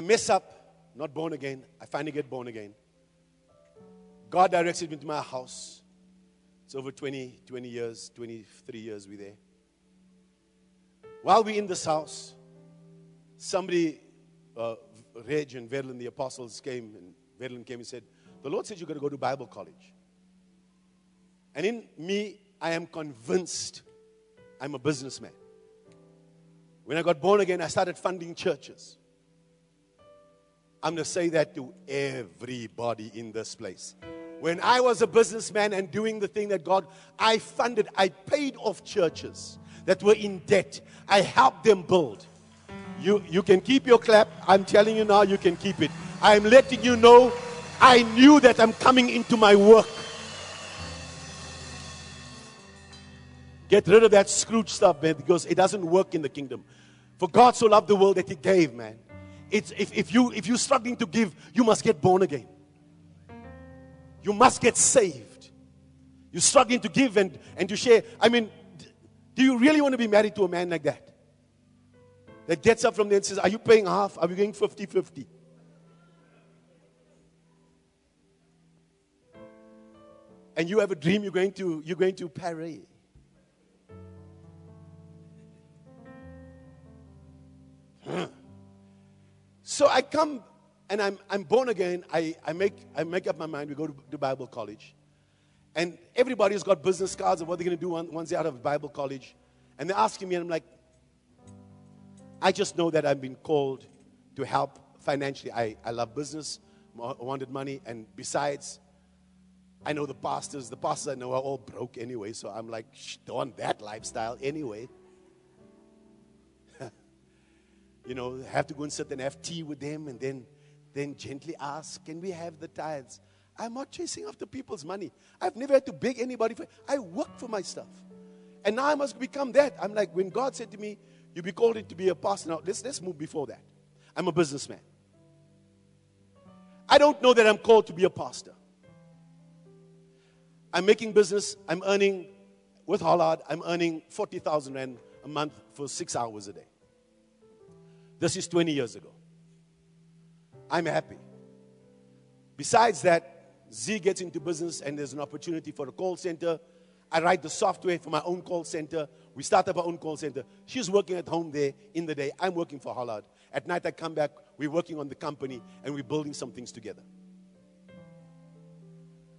I mess up, not born again. I finally get born again. God directed me to my house. It's over 20, 20 years, 23 years we're there. While we're in this house, somebody, uh, Reg and Verlin, the apostles came, and Verlin came and said, The Lord said you're going to go to Bible college. And in me, I am convinced I'm a businessman. When I got born again, I started funding churches. I'm going to say that to everybody in this place. When I was a businessman and doing the thing that God, I funded, I paid off churches that were in debt. I helped them build. You, you can keep your clap. I'm telling you now, you can keep it. I'm letting you know I knew that I'm coming into my work. Get rid of that Scrooge stuff, man, because it doesn't work in the kingdom. For God so loved the world that He gave, man. It's, if, if, you, if you're struggling to give, you must get born again. You must get saved. You're struggling to give and, and to share. I mean, do you really want to be married to a man like that? That gets up from there and says, Are you paying half? Are we going 50 50? And you have a dream you're going to, you're going to Paris. Huh. So I come and I'm, I'm born again. I, I, make, I make up my mind. We go to, to Bible college. And everybody's got business cards of what they're going to do once they're out of Bible college. And they're asking me, and I'm like, I just know that I've been called to help financially. I, I love business, I wanted money. And besides, I know the pastors. The pastors I know are all broke anyway. So I'm like, don't that lifestyle anyway you know, have to go and sit and have tea with them and then, then gently ask, can we have the tithes? I'm not chasing after people's money. I've never had to beg anybody for I work for my stuff. And now I must become that. I'm like, when God said to me, you be called to be a pastor. Now, let's, let's move before that. I'm a businessman. I don't know that I'm called to be a pastor. I'm making business. I'm earning, with Hollard, I'm earning 40,000 Rand a month for six hours a day. This is 20 years ago. I'm happy. Besides that, Z gets into business and there's an opportunity for a call center. I write the software for my own call center. We start up our own call center. She's working at home there in the day. I'm working for Hollard. At night, I come back. We're working on the company and we're building some things together.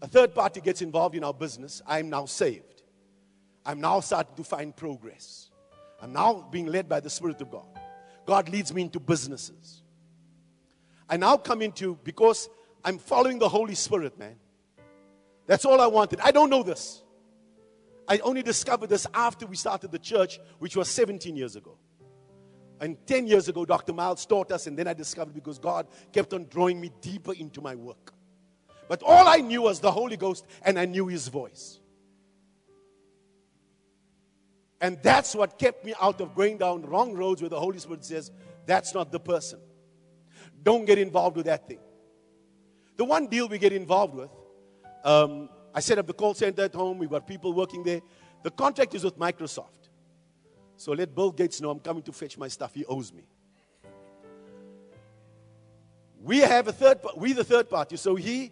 A third party gets involved in our business. I'm now saved. I'm now starting to find progress. I'm now being led by the Spirit of God. God leads me into businesses. I now come into, because I'm following the Holy Spirit, man. That's all I wanted. I don't know this. I only discovered this after we started the church, which was 17 years ago. And 10 years ago, Dr. Myles taught us, and then I discovered because God kept on drawing me deeper into my work. But all I knew was the Holy Ghost, and I knew His voice. And that's what kept me out of going down wrong roads where the Holy Spirit says, that's not the person. Don't get involved with that thing. The one deal we get involved with, um, I set up the call center at home. We've got people working there. The contract is with Microsoft. So let Bill Gates know I'm coming to fetch my stuff. He owes me. We have a third, we the third party. So he,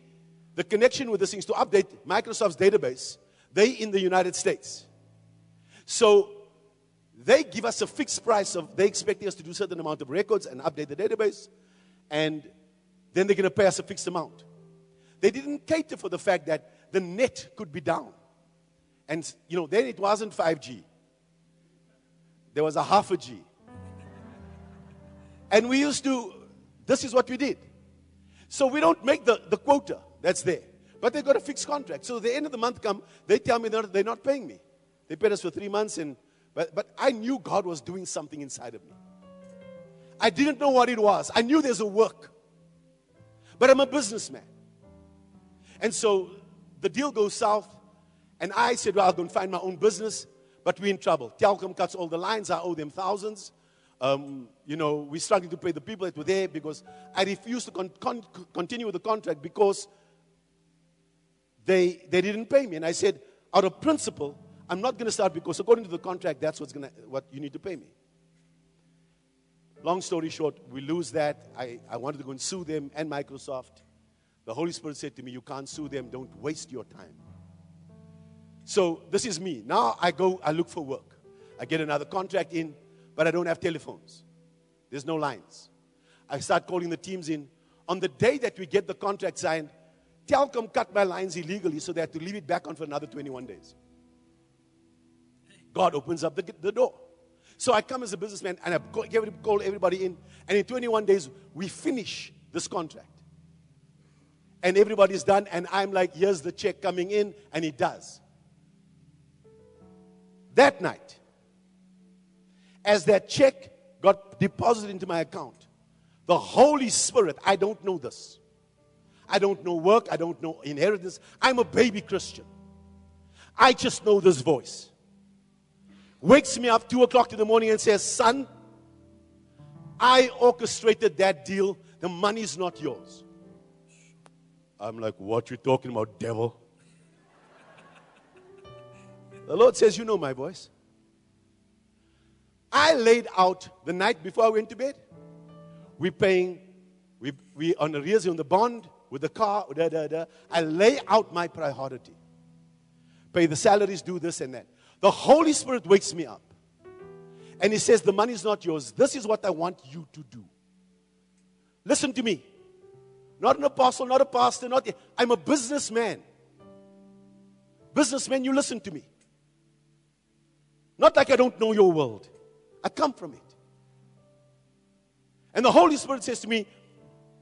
the connection with this thing is to update Microsoft's database. They in the United States. So they give us a fixed price of they expect us to do a certain amount of records and update the database, and then they're going to pay us a fixed amount. They didn't cater for the fact that the net could be down. And, you know, then it wasn't 5G, there was a half a G. And we used to, this is what we did. So we don't make the, the quota that's there. But they got a fixed contract. So the end of the month come, they tell me they're, they're not paying me. They paid us for three months, and but, but I knew God was doing something inside of me. I didn't know what it was. I knew there's a work. But I'm a businessman. And so the deal goes south. And I said, Well, I'll go and find my own business. But we're in trouble. Telkom cuts all the lines. I owe them thousands. Um, you know, we're struggling to pay the people that were there because I refused to con- con- continue with the contract because they, they didn't pay me. And I said, out of principle, I'm not going to start because according to the contract, that's what's gonna, what you need to pay me. Long story short, we lose that. I, I wanted to go and sue them and Microsoft. The Holy Spirit said to me, You can't sue them, don't waste your time. So this is me. Now I go, I look for work. I get another contract in, but I don't have telephones. There's no lines. I start calling the teams in. On the day that we get the contract signed, Telkom cut my lines illegally, so they had to leave it back on for another 21 days. God opens up the, the door. So I come as a businessman and I call everybody in, and in 21 days, we finish this contract and everybody's done, and I'm like, here's the check coming in, and he does. That night, as that check got deposited into my account, the Holy Spirit, I don't know this. I don't know work, I don't know inheritance. I'm a baby Christian. I just know this voice. Wakes me up two o'clock in the morning and says, Son, I orchestrated that deal. The money's not yours. I'm like, What you talking about, devil? the Lord says, You know my voice. I laid out the night before I went to bed. We're paying, we, we on the arrears on the bond with the car, da, da, da. I lay out my priority. Pay the salaries, do this and that. The Holy Spirit wakes me up. And He says, The money is not yours. This is what I want you to do. Listen to me. Not an apostle, not a pastor, not I'm a businessman. Businessman, you listen to me. Not like I don't know your world. I come from it. And the Holy Spirit says to me,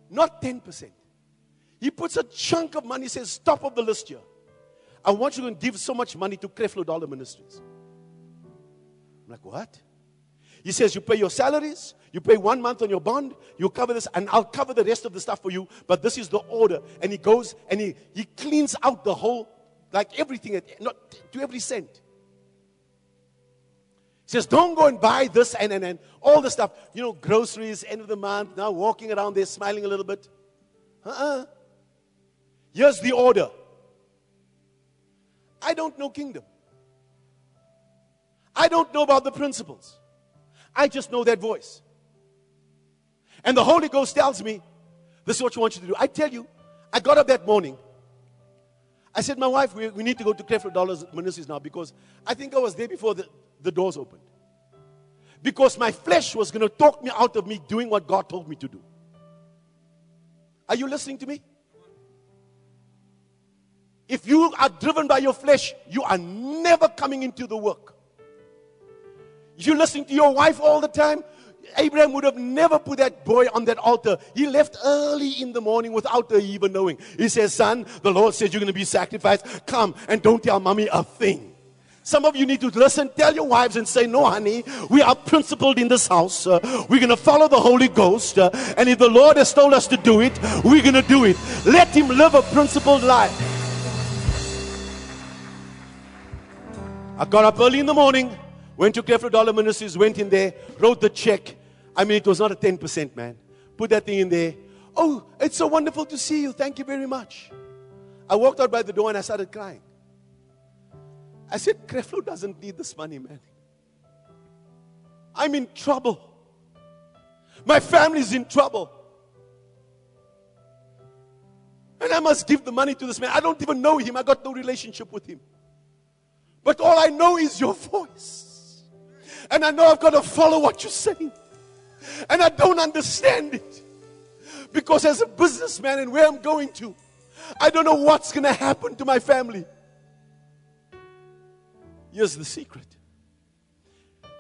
not 10%. He puts a chunk of money, says, top of the list here. I want you to give so much money to Creflo Dollar Ministries. I'm like, what? He says, You pay your salaries, you pay one month on your bond, you cover this, and I'll cover the rest of the stuff for you. But this is the order. And he goes and he, he cleans out the whole, like everything, not to every cent. He says, Don't go and buy this and, and, and all the stuff. You know, groceries, end of the month, now walking around there smiling a little bit. Uh uh-uh. uh Here's the order I don't know kingdom. I don't know about the principles. I just know that voice. And the Holy Ghost tells me, this is what you want you to do. I tell you, I got up that morning. I said, my wife, we, we need to go to Creflo Dollars Ministries now because I think I was there before the, the doors opened. Because my flesh was going to talk me out of me doing what God told me to do. Are you listening to me? If you are driven by your flesh, you are never coming into the work. If you listen to your wife all the time, Abraham would have never put that boy on that altar. He left early in the morning without her even knowing. He says, Son, the Lord says you're going to be sacrificed. Come and don't tell mommy a thing. Some of you need to listen, tell your wives and say, No, honey, we are principled in this house. Uh, we're going to follow the Holy Ghost. Uh, and if the Lord has told us to do it, we're going to do it. Let Him live a principled life. I got up early in the morning, went to Creflo Dollar Ministries, went in there, wrote the check. I mean, it was not a 10%, man. Put that thing in there. Oh, it's so wonderful to see you. Thank you very much. I walked out by the door and I started crying. I said, Creflo doesn't need this money, man. I'm in trouble. My family's in trouble. And I must give the money to this man. I don't even know him. I got no relationship with him. But all I know is your voice. And I know I've got to follow what you're saying. And I don't understand it. Because as a businessman and where I'm going to, I don't know what's going to happen to my family. Here's the secret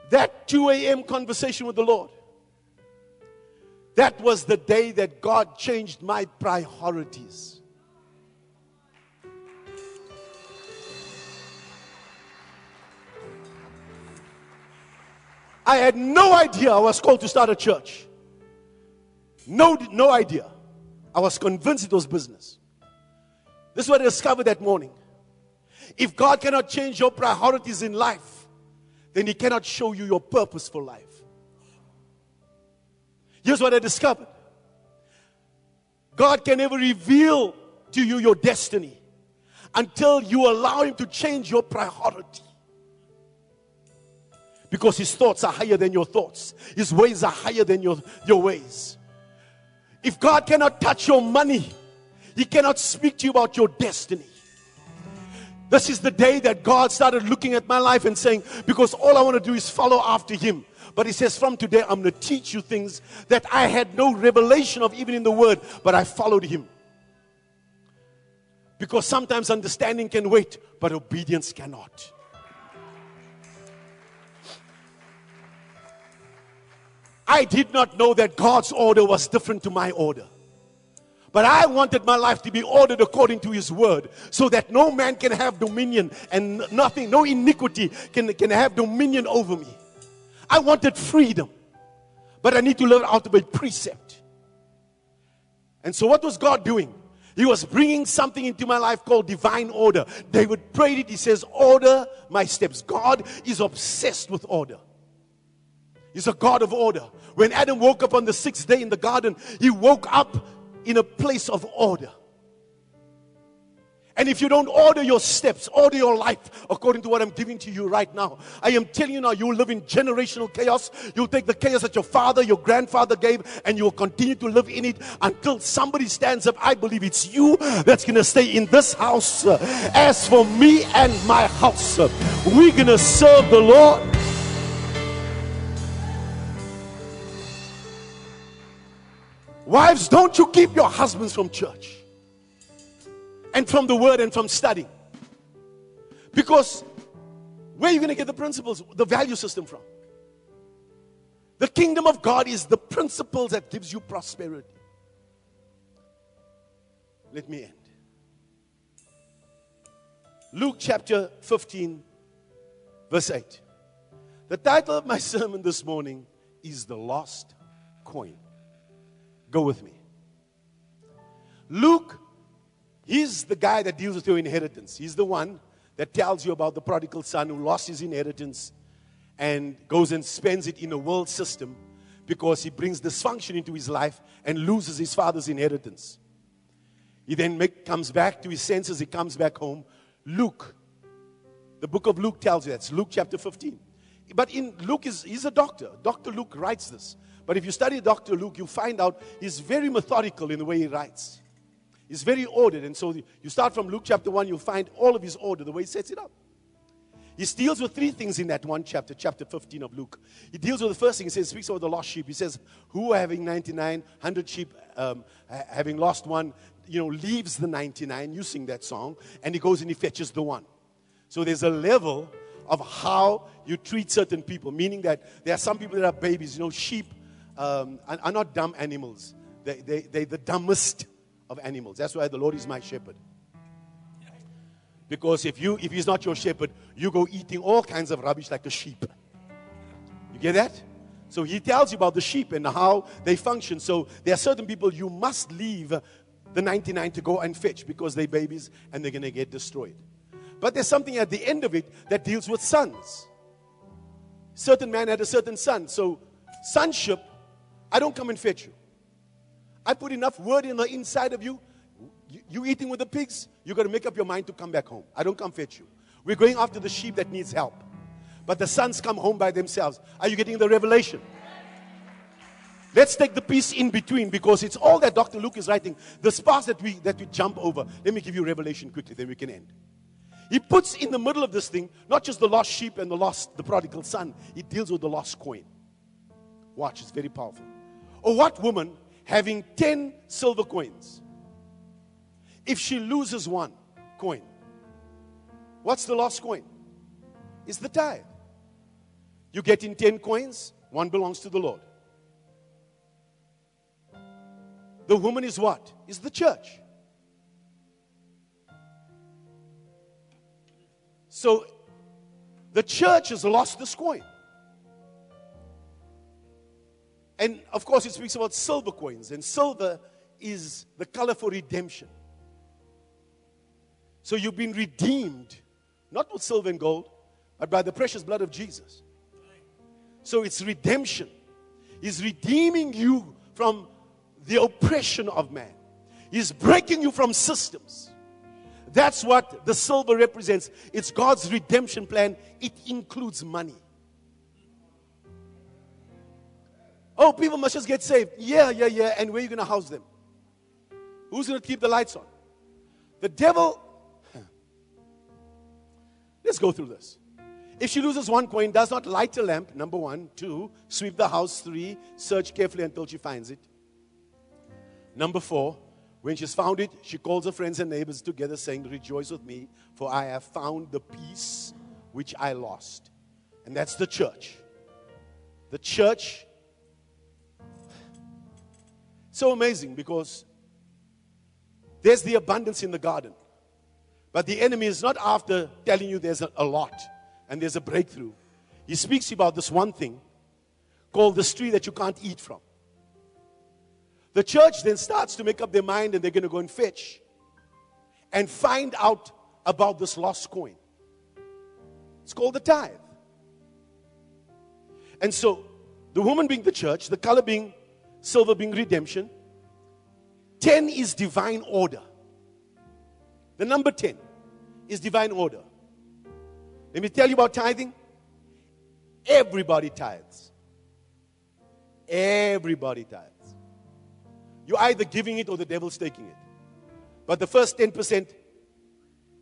that 2 a.m. conversation with the Lord, that was the day that God changed my priorities. I had no idea I was called to start a church. No, no idea. I was convinced it was business. This is what I discovered that morning. If God cannot change your priorities in life, then He cannot show you your purpose for life. Here's what I discovered God can never reveal to you your destiny until you allow Him to change your priority. Because his thoughts are higher than your thoughts, his ways are higher than your, your ways. If God cannot touch your money, he cannot speak to you about your destiny. This is the day that God started looking at my life and saying, because all I want to do is follow after him. But he says, from today, I'm going to teach you things that I had no revelation of, even in the word, but I followed him. Because sometimes understanding can wait, but obedience cannot. I did not know that God's order was different to my order. But I wanted my life to be ordered according to His word so that no man can have dominion and nothing, no iniquity can, can have dominion over me. I wanted freedom, but I need to learn out of a precept. And so, what was God doing? He was bringing something into my life called divine order. David prayed it. He says, Order my steps. God is obsessed with order. He's a God of order. When Adam woke up on the sixth day in the garden, he woke up in a place of order. And if you don't order your steps, order your life according to what I'm giving to you right now, I am telling you now, you will live in generational chaos. You'll take the chaos that your father, your grandfather gave, and you will continue to live in it until somebody stands up. I believe it's you that's going to stay in this house. As for me and my house, we're going to serve the Lord. Wives, don't you keep your husbands from church and from the word and from study. Because where are you going to get the principles, the value system from? The kingdom of God is the principles that gives you prosperity. Let me end. Luke chapter 15, verse 8. The title of my sermon this morning is The Lost Coin. Go with me. Luke, he's the guy that deals with your inheritance. He's the one that tells you about the prodigal son who lost his inheritance and goes and spends it in a world system because he brings dysfunction into his life and loses his father's inheritance. He then make, comes back to his senses, he comes back home. Luke, the book of Luke tells you that. It's Luke chapter 15. But in Luke, is, he's a doctor. Dr. Luke writes this. But if you study Dr. Luke, you'll find out he's very methodical in the way he writes. He's very ordered. And so you start from Luke chapter 1, you'll find all of his order, the way he sets it up. He deals with three things in that one chapter, chapter 15 of Luke. He deals with the first thing. He says, speaks about the lost sheep. He says, Who having 99, 100 sheep, um, having lost one, you know, leaves the 99. You sing that song. And he goes and he fetches the one. So there's a level of how you treat certain people, meaning that there are some people that are babies. You know, sheep um, are, not dumb animals, they, they, they're the dumbest of animals. That's why the Lord is my shepherd. Because if you if he's not your shepherd, you go eating all kinds of rubbish like a sheep. You get that? So he tells you about the sheep and how they function. So there are certain people you must leave the 99 to go and fetch because they're babies and they're going to get destroyed. But there's something at the end of it that deals with sons. Certain man had a certain son. So sonship, I don't come and fetch you. I put enough word in the inside of you you, eating with the pigs, you got to make up your mind to come back home. I don't come fetch you. We're going after the sheep that needs help. But the sons come home by themselves. Are you getting the revelation? Let's take the piece in between because it's all that Dr. Luke is writing. The sparse that we that we jump over. Let me give you revelation quickly, then we can end. He puts in the middle of this thing not just the lost sheep and the lost, the prodigal son. He deals with the lost coin. Watch, it's very powerful. Or what woman having 10 silver coins if she loses one coin, what's the lost coin? It's the tithe. You get in 10 coins, one belongs to the Lord. The woman is what? Is the church. So the church has lost this coin. And of course, it speaks about silver coins, and silver is the color for redemption. So you've been redeemed, not with silver and gold, but by the precious blood of Jesus. So it's redemption. He's redeeming you from the oppression of man, He's breaking you from systems. That's what the silver represents. It's God's redemption plan, it includes money. Oh, people must just get saved. Yeah, yeah, yeah. And where are you going to house them? Who's going to keep the lights on? The devil Let's go through this. If she loses one coin, does not light a lamp, number one. Two, sweep the house. Three, search carefully until she finds it. Number four, when she's found it, she calls her friends and neighbors together, saying, Rejoice with me, for I have found the piece which I lost. And that's the church. The church. So amazing because there's the abundance in the garden. But the enemy is not after telling you there's a, a lot and there's a breakthrough. He speaks about this one thing called the tree that you can't eat from. The church then starts to make up their mind and they're going to go and fetch and find out about this lost coin. It's called the tithe. And so, the woman being the church, the color being silver being redemption, 10 is divine order. The number 10 is divine order. Let me tell you about tithing. Everybody tithes. Everybody tithes. You're either giving it or the devil's taking it. But the first 10%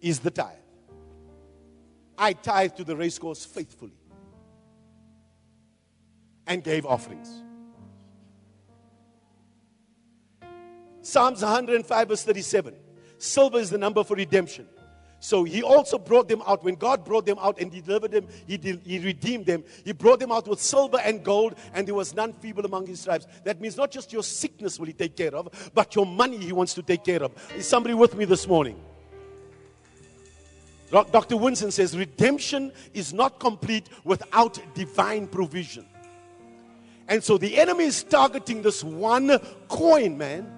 is the tithe. I tithe to the racecourse faithfully and gave offerings. Psalms 105, verse 37. Silver is the number for redemption. So he also brought them out. When God brought them out and delivered them, he, de- he redeemed them. He brought them out with silver and gold, and there was none feeble among his tribes. That means not just your sickness will he take care of, but your money he wants to take care of. Is somebody with me this morning? Dr. Winston says redemption is not complete without divine provision. And so the enemy is targeting this one coin, man.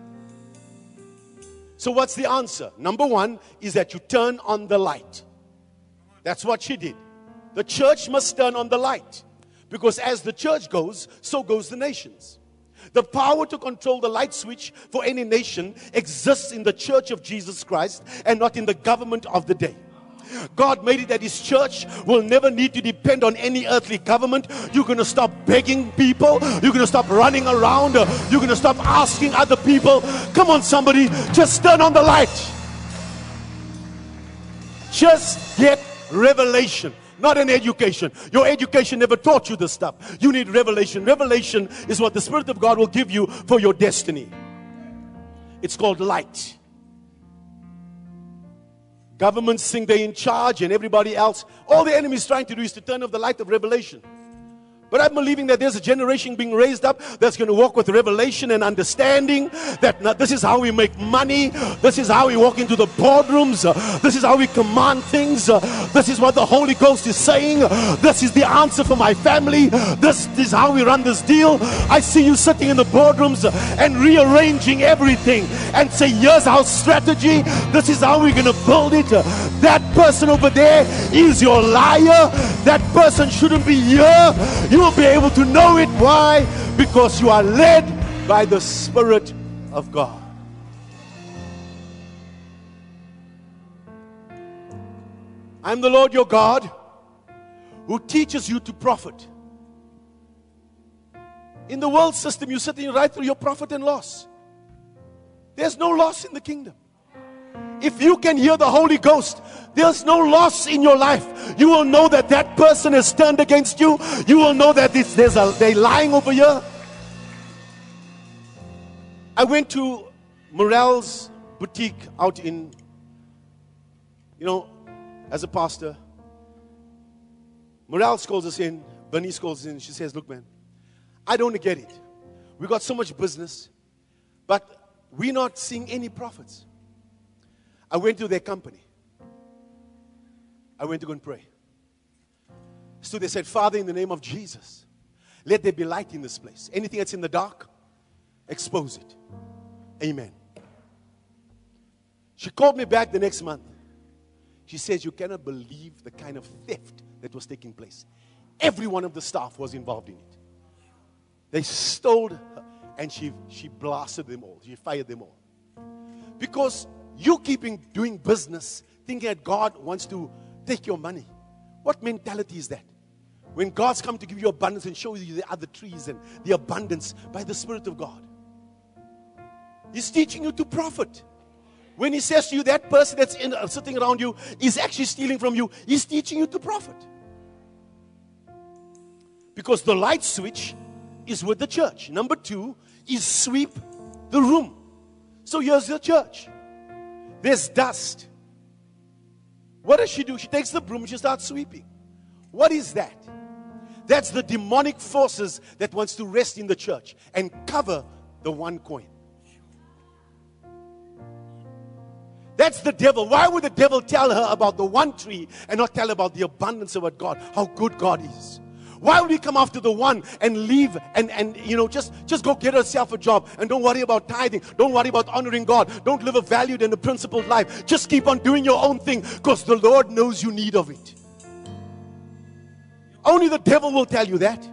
So, what's the answer? Number one is that you turn on the light. That's what she did. The church must turn on the light because as the church goes, so goes the nations. The power to control the light switch for any nation exists in the church of Jesus Christ and not in the government of the day. God made it that His church will never need to depend on any earthly government. You're going to stop begging people. You're going to stop running around. You're going to stop asking other people. Come on, somebody, just turn on the light. Just get revelation. not an education. Your education never taught you this stuff. You need revelation. Revelation is what the Spirit of God will give you for your destiny. It's called light. Governments think they're in charge and everybody else. All the enemy is trying to do is to turn off the light of revelation. But I'm believing that there's a generation being raised up that's going to walk with revelation and understanding that this is how we make money. This is how we walk into the boardrooms. this is how we command things. this is what the Holy Ghost is saying. this is the answer for my family. This is how we run this deal. I see you sitting in the boardrooms and rearranging everything and say, here's our strategy. This is how we're going to build it. that person over there is your liar. That person shouldn't be here. Will be able to know it. Why? Because you are led by the Spirit of God. I'm the Lord your God who teaches you to profit. In the world system, you're sitting right through your profit and loss. There's no loss in the kingdom. If you can hear the Holy Ghost, there's no loss in your life. You will know that that person has turned against you. You will know that there's a, they're lying over here. I went to Morel's boutique out in, you know, as a pastor. Morel calls us in, Bernice calls in. She says, Look, man, I don't get it. We got so much business, but we're not seeing any profits. I went to their company. I went to go and pray. So they said, Father, in the name of Jesus, let there be light in this place. Anything that's in the dark, expose it. Amen. She called me back the next month. She says, You cannot believe the kind of theft that was taking place. Every one of the staff was involved in it. They stole her and she, she blasted them all. She fired them all. Because you keeping doing business thinking that God wants to take your money. What mentality is that? When God's come to give you abundance and show you the other trees and the abundance by the Spirit of God, He's teaching you to profit. When He says to you, that person that's in, uh, sitting around you is actually stealing from you, He's teaching you to profit. Because the light switch is with the church. Number two is sweep the room. So here's the church. There's dust. What does she do? She takes the broom she starts sweeping. What is that? That's the demonic forces that wants to rest in the church and cover the one coin. That's the devil. Why would the devil tell her about the one tree and not tell about the abundance of what God, how good God is? Why would we come after the one and leave and, and you know just, just go get yourself a job and don't worry about tithing. Don't worry about honoring God. Don't live a valued and a principled life. Just keep on doing your own thing because the Lord knows you need of it. Only the devil will tell you that.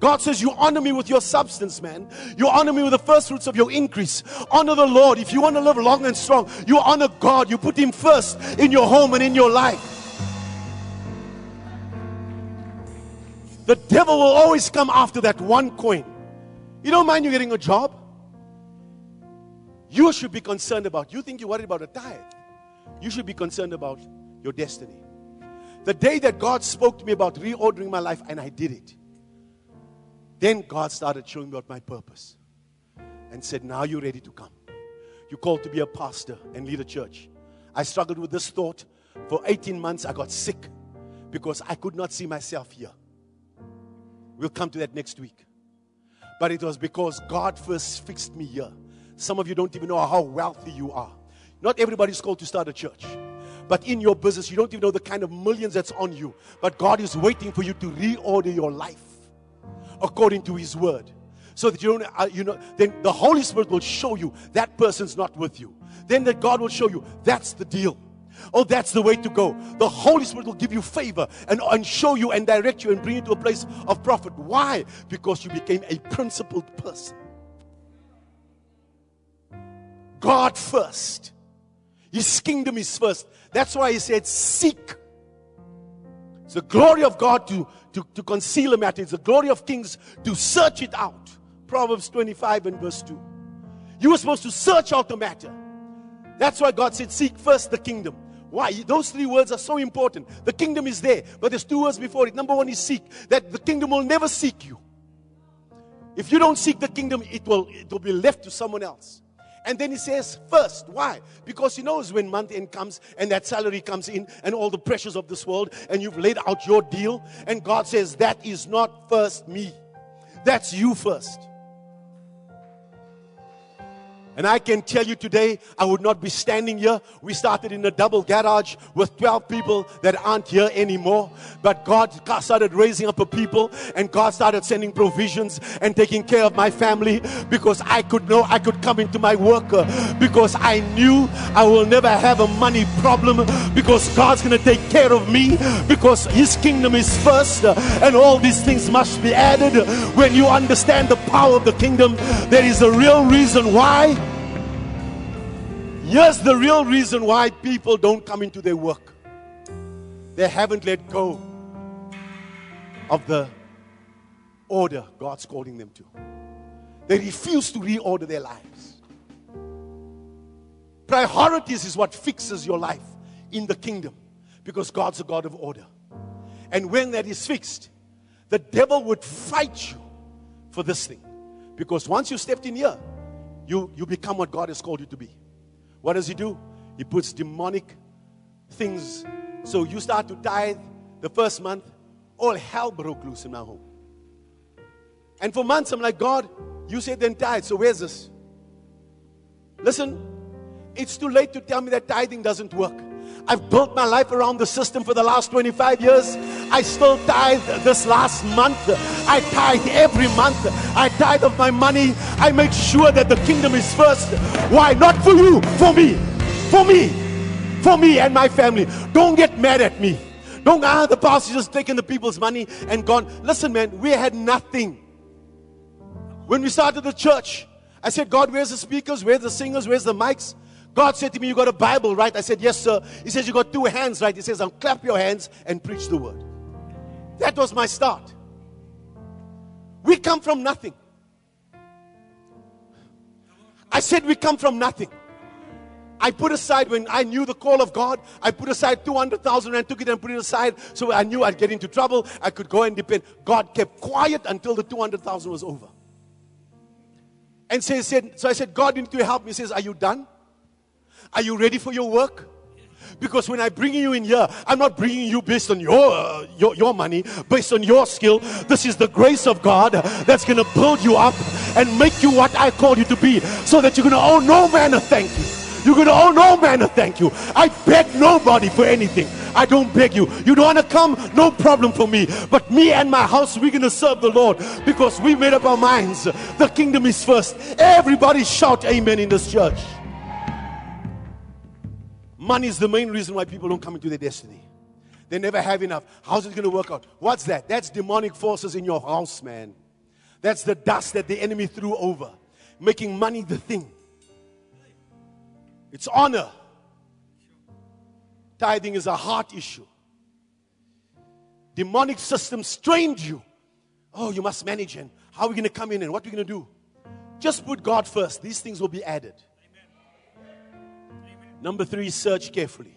God says, You honor me with your substance, man. You honor me with the first fruits of your increase. Honor the Lord. If you want to live long and strong, you honor God. You put Him first in your home and in your life. The devil will always come after that one coin. You don't mind you getting a job? You should be concerned about. You think you're worried about a tithe. You should be concerned about your destiny. The day that God spoke to me about reordering my life and I did it, then God started showing me about my purpose and said, Now you're ready to come. You're called to be a pastor and lead a church. I struggled with this thought for 18 months. I got sick because I could not see myself here. We'll come to that next week. But it was because God first fixed me here. Some of you don't even know how wealthy you are. Not everybody's called to start a church. But in your business, you don't even know the kind of millions that's on you. But God is waiting for you to reorder your life according to His word. So that you don't, uh, you know, then the Holy Spirit will show you that person's not with you. Then that God will show you that's the deal. Oh, that's the way to go. The Holy Spirit will give you favor and, and show you and direct you and bring you to a place of profit. Why? Because you became a principled person. God first. His kingdom is first. That's why he said, Seek. It's the glory of God to, to, to conceal a matter, it's the glory of kings to search it out. Proverbs 25 and verse 2. You were supposed to search out the matter. That's why God said, Seek first the kingdom. Why? Those three words are so important. The kingdom is there, but there's two words before it. Number one is seek. That the kingdom will never seek you. If you don't seek the kingdom, it will, it will be left to someone else. And then he says, first. Why? Because he knows when month end comes and that salary comes in and all the pressures of this world and you've laid out your deal. And God says, that is not first me. That's you first. And I can tell you today, I would not be standing here. We started in a double garage with 12 people that aren't here anymore. But God started raising up a people and God started sending provisions and taking care of my family because I could know I could come into my work because I knew I will never have a money problem because God's going to take care of me because His kingdom is first and all these things must be added. When you understand the power of the kingdom, there is a real reason why Here's the real reason why people don't come into their work they haven't let go of the order God's calling them to. They refuse to reorder their lives. Priorities is what fixes your life in the kingdom because God's a God of order. And when that is fixed, the devil would fight you for this thing. Because once you stepped in here, you, you become what God has called you to be. What does he do? He puts demonic things. So you start to tithe the first month, all hell broke loose in my home. And for months, I'm like, God, you said then tithe, so where's this? Listen, it's too late to tell me that tithing doesn't work. I've built my life around the system for the last 25 years. I still tithe this last month. I tithe every month. I tithe of my money. I make sure that the kingdom is first. Why? Not for you, for me. For me. For me and my family. Don't get mad at me. Don't, ah, the pastor just taking the people's money and gone. Listen, man, we had nothing. When we started the church, I said, God, where's the speakers? Where's the singers? Where's the mics? God said to me, You got a Bible, right? I said, Yes, sir. He says, You got two hands, right? He says, I'll clap your hands and preach the word. That was my start. We come from nothing. I said, We come from nothing. I put aside when I knew the call of God, I put aside 200,000 and took it and put it aside so I knew I'd get into trouble. I could go and depend. God kept quiet until the 200,000 was over. And so, said, so I said, God, you need to help me. He says, Are you done? Are you ready for your work? Because when I bring you in here, I'm not bringing you based on your, uh, your, your money, based on your skill. This is the grace of God that's going to build you up and make you what I called you to be so that you're going to owe no man a thank you. You're going to owe no man a thank you. I beg nobody for anything. I don't beg you. You don't want to come? No problem for me. But me and my house, we're going to serve the Lord because we made up our minds. The kingdom is first. Everybody shout amen in this church. Money is the main reason why people don't come into their destiny. They never have enough. How's it going to work out? What's that? That's demonic forces in your house, man. That's the dust that the enemy threw over, making money the thing. It's honor. Tithing is a heart issue. Demonic system strained you. Oh, you must manage and how are we going to come in and what are we going to do? Just put God first. These things will be added. Number three, search carefully.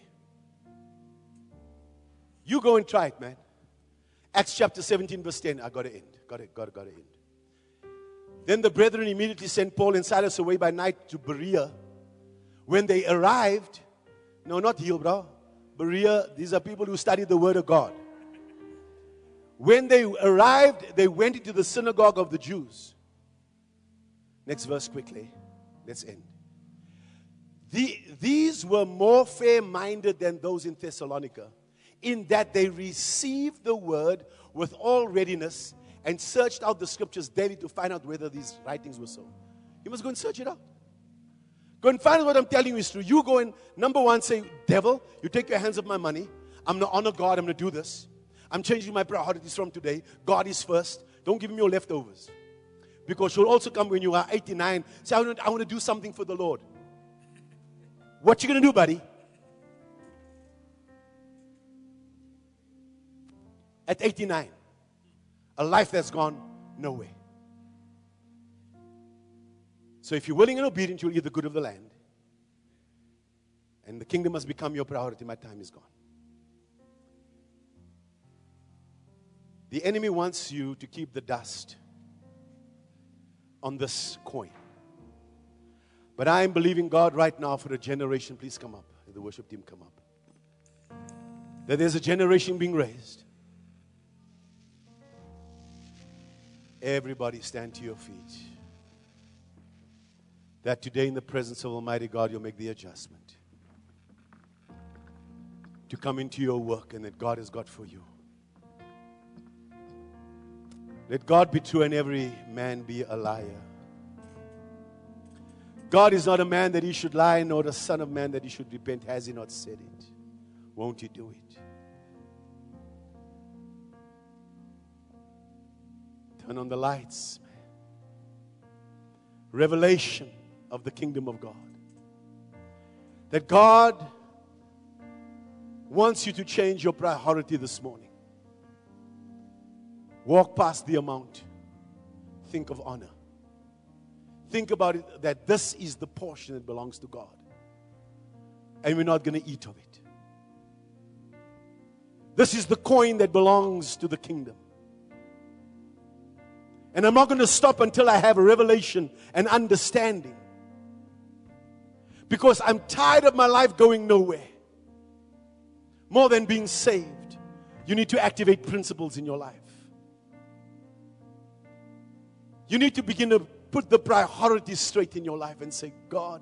You go and try it, man. Acts chapter 17, verse 10. I got to end. Got it, got it, got to end. Then the brethren immediately sent Paul and Silas away by night to Berea. When they arrived, no, not here, bro. Berea, these are people who study the word of God. When they arrived, they went into the synagogue of the Jews. Next verse quickly. Let's end. The, these were more fair minded than those in Thessalonica, in that they received the word with all readiness and searched out the scriptures daily to find out whether these writings were so. You must go and search it out. Go and find out what I'm telling you is true. You go and, number one, say, Devil, you take your hands off my money. I'm going to honor God. I'm going to do this. I'm changing my priorities from today. God is first. Don't give me your leftovers. Because you'll also come when you are 89. Say, I want to do something for the Lord. What you gonna do, buddy? At 89, a life that's gone nowhere. So if you're willing and obedient, you'll eat the good of the land. And the kingdom must become your priority. My time is gone. The enemy wants you to keep the dust on this coin. But I am believing God right now for a generation. Please come up. The worship team come up. That there's a generation being raised. Everybody stand to your feet. That today, in the presence of Almighty God, you'll make the adjustment to come into your work and that God has got for you. Let God be true and every man be a liar. God is not a man that he should lie, nor the Son of Man that he should repent. Has he not said it? Won't he do it? Turn on the lights. Revelation of the kingdom of God. That God wants you to change your priority this morning. Walk past the amount. Think of honor. Think about it that this is the portion that belongs to God. And we're not going to eat of it. This is the coin that belongs to the kingdom. And I'm not going to stop until I have a revelation and understanding. Because I'm tired of my life going nowhere. More than being saved, you need to activate principles in your life. You need to begin to put the priorities straight in your life and say, God,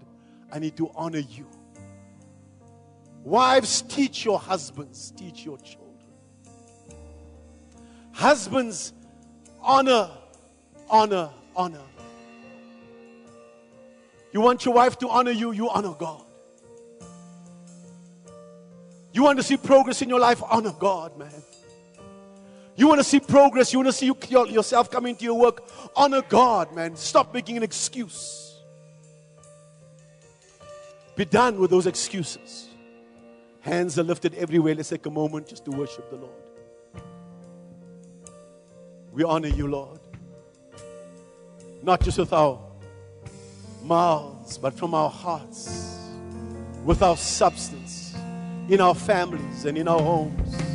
I need to honor you. Wives, teach your husbands, teach your children. Husbands, honor, honor, honor. You want your wife to honor you, you honor God. You want to see progress in your life, honor God, man. You want to see progress. You want to see you, yourself coming to your work. Honor God, man. Stop making an excuse. Be done with those excuses. Hands are lifted everywhere. Let's take a moment just to worship the Lord. We honor you, Lord. Not just with our mouths, but from our hearts, with our substance, in our families and in our homes.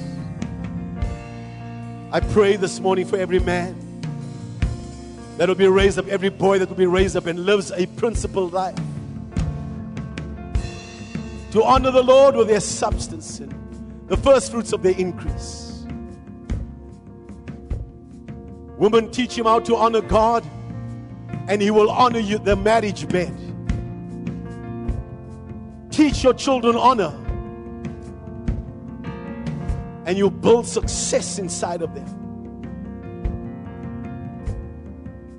I pray this morning for every man that will be raised up, every boy that will be raised up and lives a principled life. To honor the Lord with their substance and the first fruits of their increase. Women, teach him how to honor God, and he will honor you the marriage bed. Teach your children honor and you build success inside of them.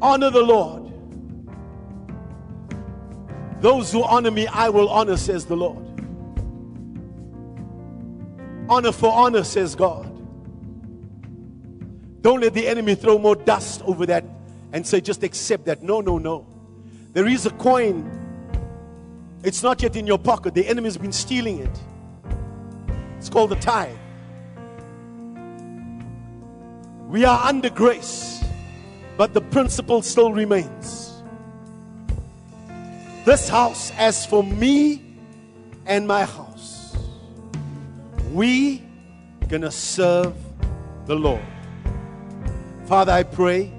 Honor the Lord. Those who honor me, I will honor, says the Lord. Honor for honor, says God. Don't let the enemy throw more dust over that and say, just accept that. No, no, no. There is a coin. It's not yet in your pocket. The enemy's been stealing it. It's called the tithe. We are under grace, but the principle still remains. This house, as for me and my house, we gonna serve the Lord. Father, I pray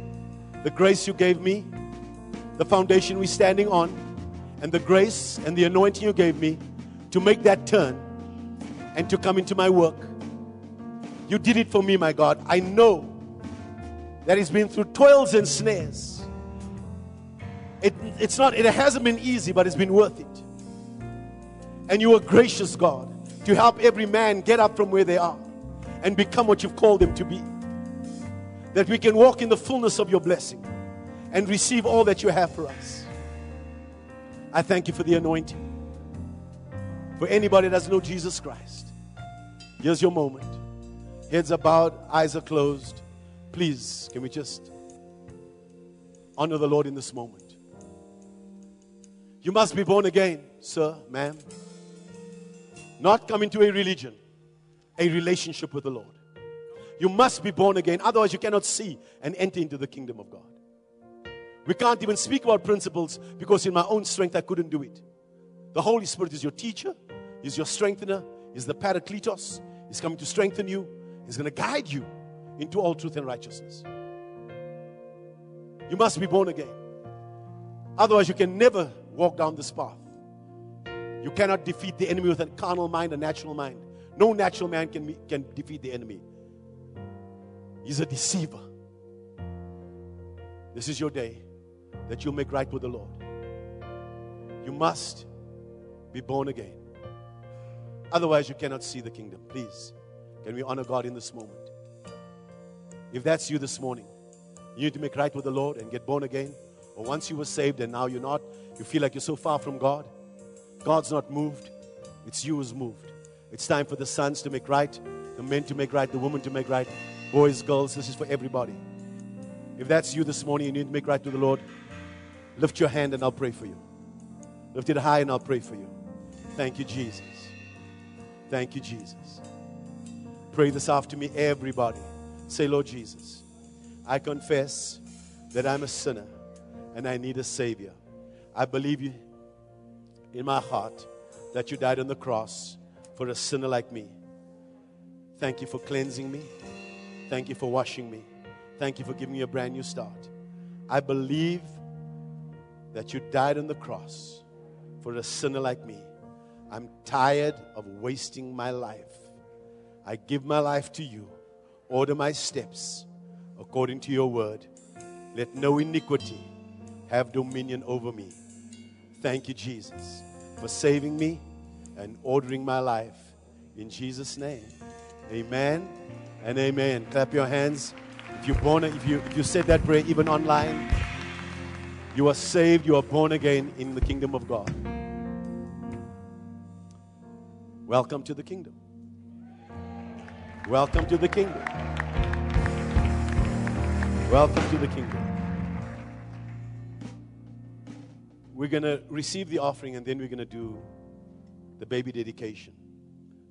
the grace you gave me, the foundation we're standing on, and the grace and the anointing you gave me to make that turn and to come into my work. You did it for me, my God. I know that he's been through toils and snares. It, it's not, it hasn't been easy, but it's been worth it. And you are gracious, God, to help every man get up from where they are and become what you've called them to be. That we can walk in the fullness of your blessing and receive all that you have for us. I thank you for the anointing. For anybody that doesn't know Jesus Christ, here's your moment. Heads are bowed, eyes are closed. Please, can we just honor the Lord in this moment? You must be born again, sir, ma'am. Not come into a religion, a relationship with the Lord. You must be born again, otherwise, you cannot see and enter into the kingdom of God. We can't even speak about principles because in my own strength I couldn't do it. The Holy Spirit is your teacher, He's your strengthener. He's the Parakletos. He's coming to strengthen you. He's going to guide you into all truth and righteousness. You must be born again. Otherwise, you can never walk down this path. You cannot defeat the enemy with a carnal mind, a natural mind. No natural man can, can defeat the enemy. He's a deceiver. This is your day that you'll make right with the Lord. You must be born again. Otherwise, you cannot see the kingdom. Please, can we honor God in this moment? If that's you this morning, you need to make right with the Lord and get born again. Or once you were saved and now you're not, you feel like you're so far from God. God's not moved, it's you who's moved. It's time for the sons to make right, the men to make right, the women to make right, boys, girls. This is for everybody. If that's you this morning, you need to make right to the Lord, lift your hand and I'll pray for you. Lift it high and I'll pray for you. Thank you, Jesus. Thank you, Jesus. Pray this after me, everybody. Say, Lord Jesus, I confess that I'm a sinner and I need a Savior. I believe you in my heart that you died on the cross for a sinner like me. Thank you for cleansing me. Thank you for washing me. Thank you for giving me a brand new start. I believe that you died on the cross for a sinner like me. I'm tired of wasting my life. I give my life to you. Order my steps according to your word. Let no iniquity have dominion over me. Thank you, Jesus, for saving me and ordering my life. In Jesus' name, amen and amen. Clap your hands. If you're born, if you, if you said that prayer even online, you are saved, you are born again in the kingdom of God. Welcome to the kingdom. Welcome to the kingdom. Welcome to the kingdom. We're going to receive the offering and then we're going to do the baby dedication.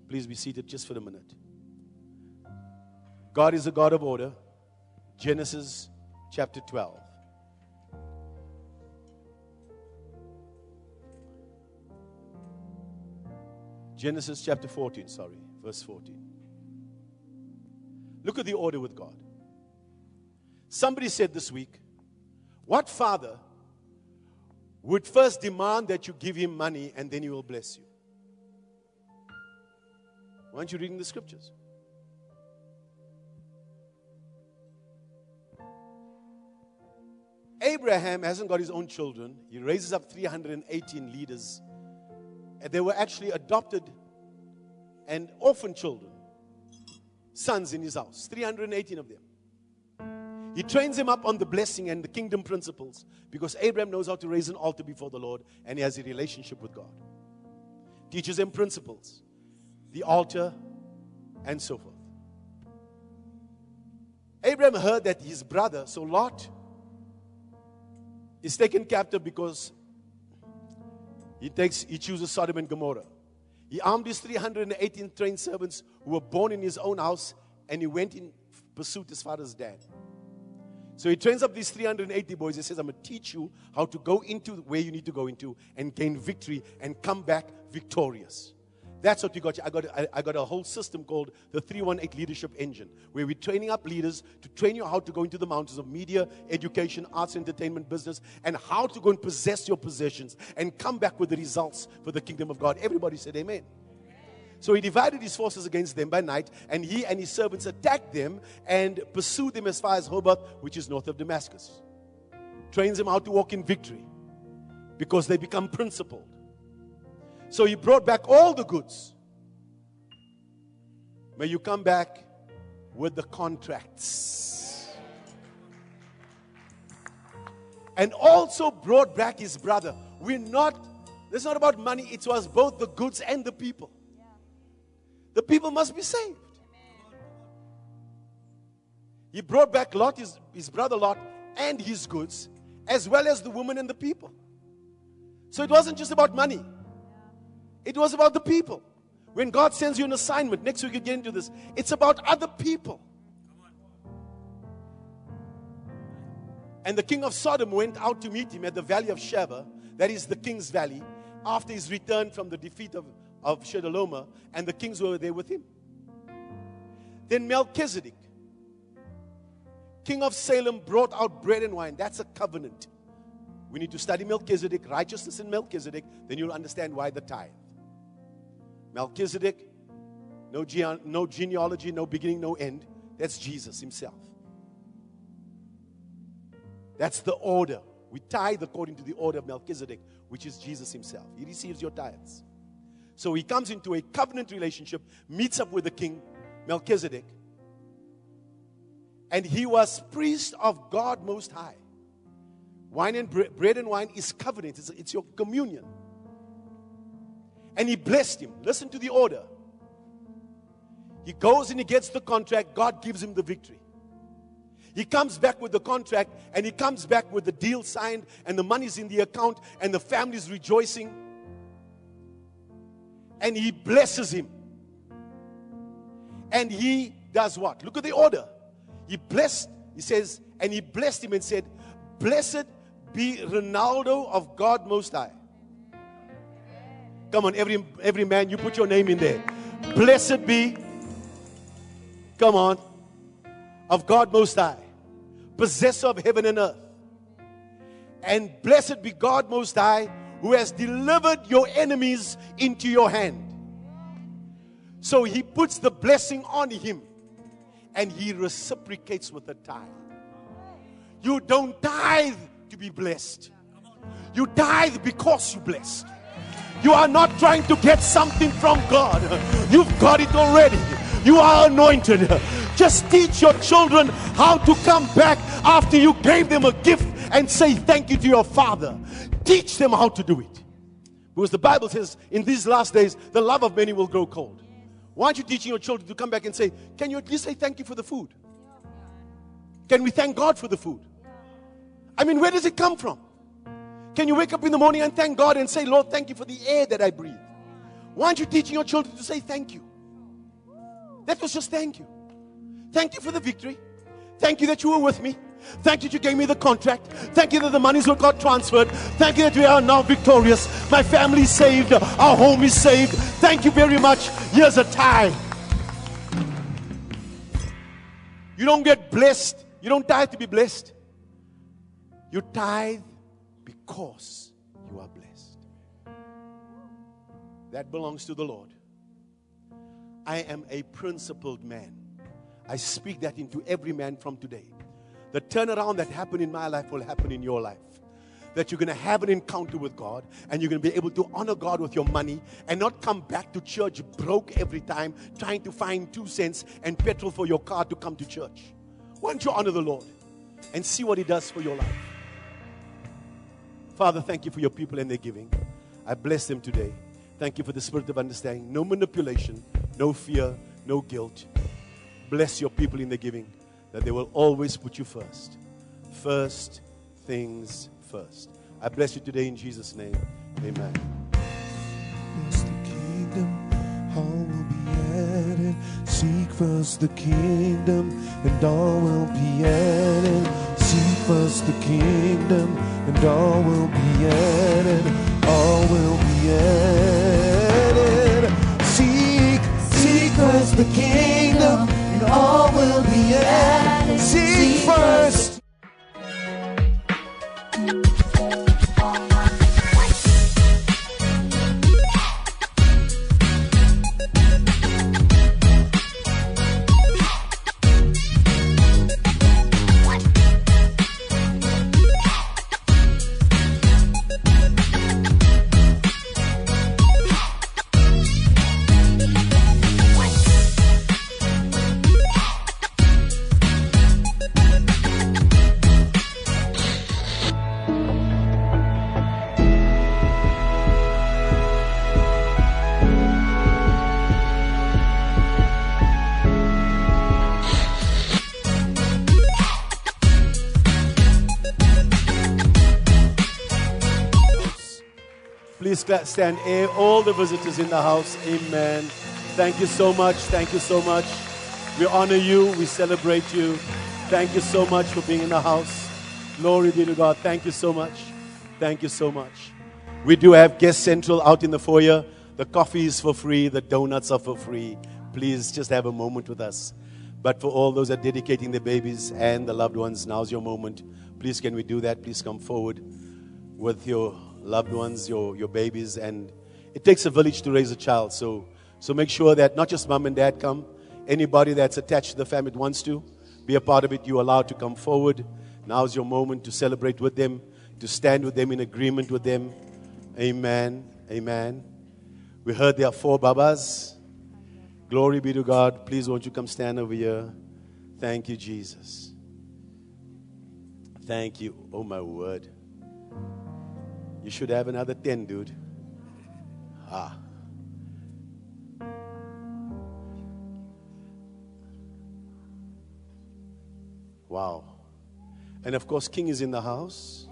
Please be seated just for a minute. God is a God of order. Genesis chapter 12. Genesis chapter 14, sorry, verse 14. Look at the order with God. Somebody said this week, What father would first demand that you give him money and then he will bless you? Why aren't you reading the scriptures? Abraham hasn't got his own children. He raises up 318 leaders. And they were actually adopted and orphan children, sons in his house, 318 of them. He trains him up on the blessing and the kingdom principles because Abraham knows how to raise an altar before the Lord and he has a relationship with God. Teaches him principles, the altar, and so forth. Abraham heard that his brother, so Lot, is taken captive because he takes he chooses Sodom and Gomorrah. He armed his 318 trained servants who were born in his own house and he went in pursuit his father's dad. So he trains up these 380 boys. He says, I'm going to teach you how to go into where you need to go into and gain victory and come back victorious. That's what we got. I got, I got a whole system called the 318 Leadership Engine, where we're training up leaders to train you how to go into the mountains of media, education, arts, entertainment, business, and how to go and possess your possessions and come back with the results for the kingdom of God. Everybody said, Amen. So he divided his forces against them by night, and he and his servants attacked them and pursued them as far as Hobah, which is north of Damascus. Trains them how to walk in victory because they become principled. So he brought back all the goods. May you come back with the contracts. And also brought back his brother. We're not, it's not about money, it was both the goods and the people. The people must be saved. He brought back Lot, his, his brother Lot, and his goods, as well as the woman and the people. So it wasn't just about money, it was about the people. When God sends you an assignment, next week we get into this, it's about other people. And the king of Sodom went out to meet him at the valley of Shaveh, that is the king's valley, after his return from the defeat of, of Chedorlaomer, and the kings were there with him. Then Melchizedek, king of Salem, brought out bread and wine. That's a covenant. We need to study Melchizedek, righteousness in Melchizedek, then you'll understand why the tithe. Melchizedek, no, ge- no genealogy, no beginning, no end. That's Jesus himself. That's the order. We tithe according to the order of Melchizedek, which is Jesus himself. He receives your tithes. So he comes into a covenant relationship, meets up with the king, Melchizedek, and he was priest of God Most High. Wine and bre- bread and wine is covenant, it's, it's your communion. And he blessed him. Listen to the order. He goes and he gets the contract, God gives him the victory. He comes back with the contract and he comes back with the deal signed and the money's in the account and the family's rejoicing. And he blesses him. And he does what? Look at the order. He blessed, he says, and he blessed him and said, Blessed be Ronaldo of God Most High. Come on, every every man, you put your name in there. Blessed be, come on, of God Most High, possessor of heaven and earth. And blessed be God Most High, who has delivered your enemies into your hand. So he puts the blessing on him and he reciprocates with a tithe. You don't tithe to be blessed, you tithe because you blessed. You are not trying to get something from God. You've got it already. You are anointed. Just teach your children how to come back after you gave them a gift and say thank you to your father. Teach them how to do it. Because the Bible says in these last days, the love of many will grow cold. Why aren't you teaching your children to come back and say, Can you at least say thank you for the food? Can we thank God for the food? I mean, where does it come from? Can you wake up in the morning and thank God and say, Lord, thank you for the air that I breathe? Why aren't you teaching your children to say thank you? That was just thank you. Thank you for the victory. Thank you that you were with me. Thank you that you gave me the contract. Thank you that the monies were got transferred. Thank you that we are now victorious. My family is saved. Our home is saved. Thank you very much. Here's a tie. You don't get blessed. You don't tithe to be blessed. You tithe because you are blessed. That belongs to the Lord. I am a principled man. I speak that into every man from today. The turnaround that happened in my life will happen in your life. That you're going to have an encounter with God and you're going to be able to honor God with your money and not come back to church broke every time trying to find two cents and petrol for your car to come to church. Why don't you honor the Lord and see what He does for your life? Father, thank you for your people and their giving. I bless them today. Thank you for the spirit of understanding. No manipulation, no fear, no guilt. Bless your people in their giving that they will always put you first. First things first. I bless you today in Jesus' name. Amen. Seek first the kingdom, and all will be added. Seek first the kingdom, and all will be added. All will be added. Seek, seek first the kingdom, and all will be added. Seek first. Stand. Eh, All the visitors in the house, amen. Thank you so much. Thank you so much. We honor you. We celebrate you. Thank you so much for being in the house. Glory be to God. Thank you so much. Thank you so much. We do have Guest Central out in the foyer. The coffee is for free, the donuts are for free. Please just have a moment with us. But for all those that are dedicating their babies and the loved ones, now's your moment. Please, can we do that? Please come forward with your loved ones, your, your babies. And it takes a village to raise a child. So, so make sure that not just mom and dad come, anybody that's attached to the family wants to be a part of it, you're allowed to come forward. Now's your moment to celebrate with them, to stand with them in agreement with them. Amen. Amen. We heard there are four babas. Glory be to God. Please, won't you come stand over here? Thank you, Jesus. Thank you. Oh, my word. You should have another 10, dude. Ah. Wow. And of course, King is in the house.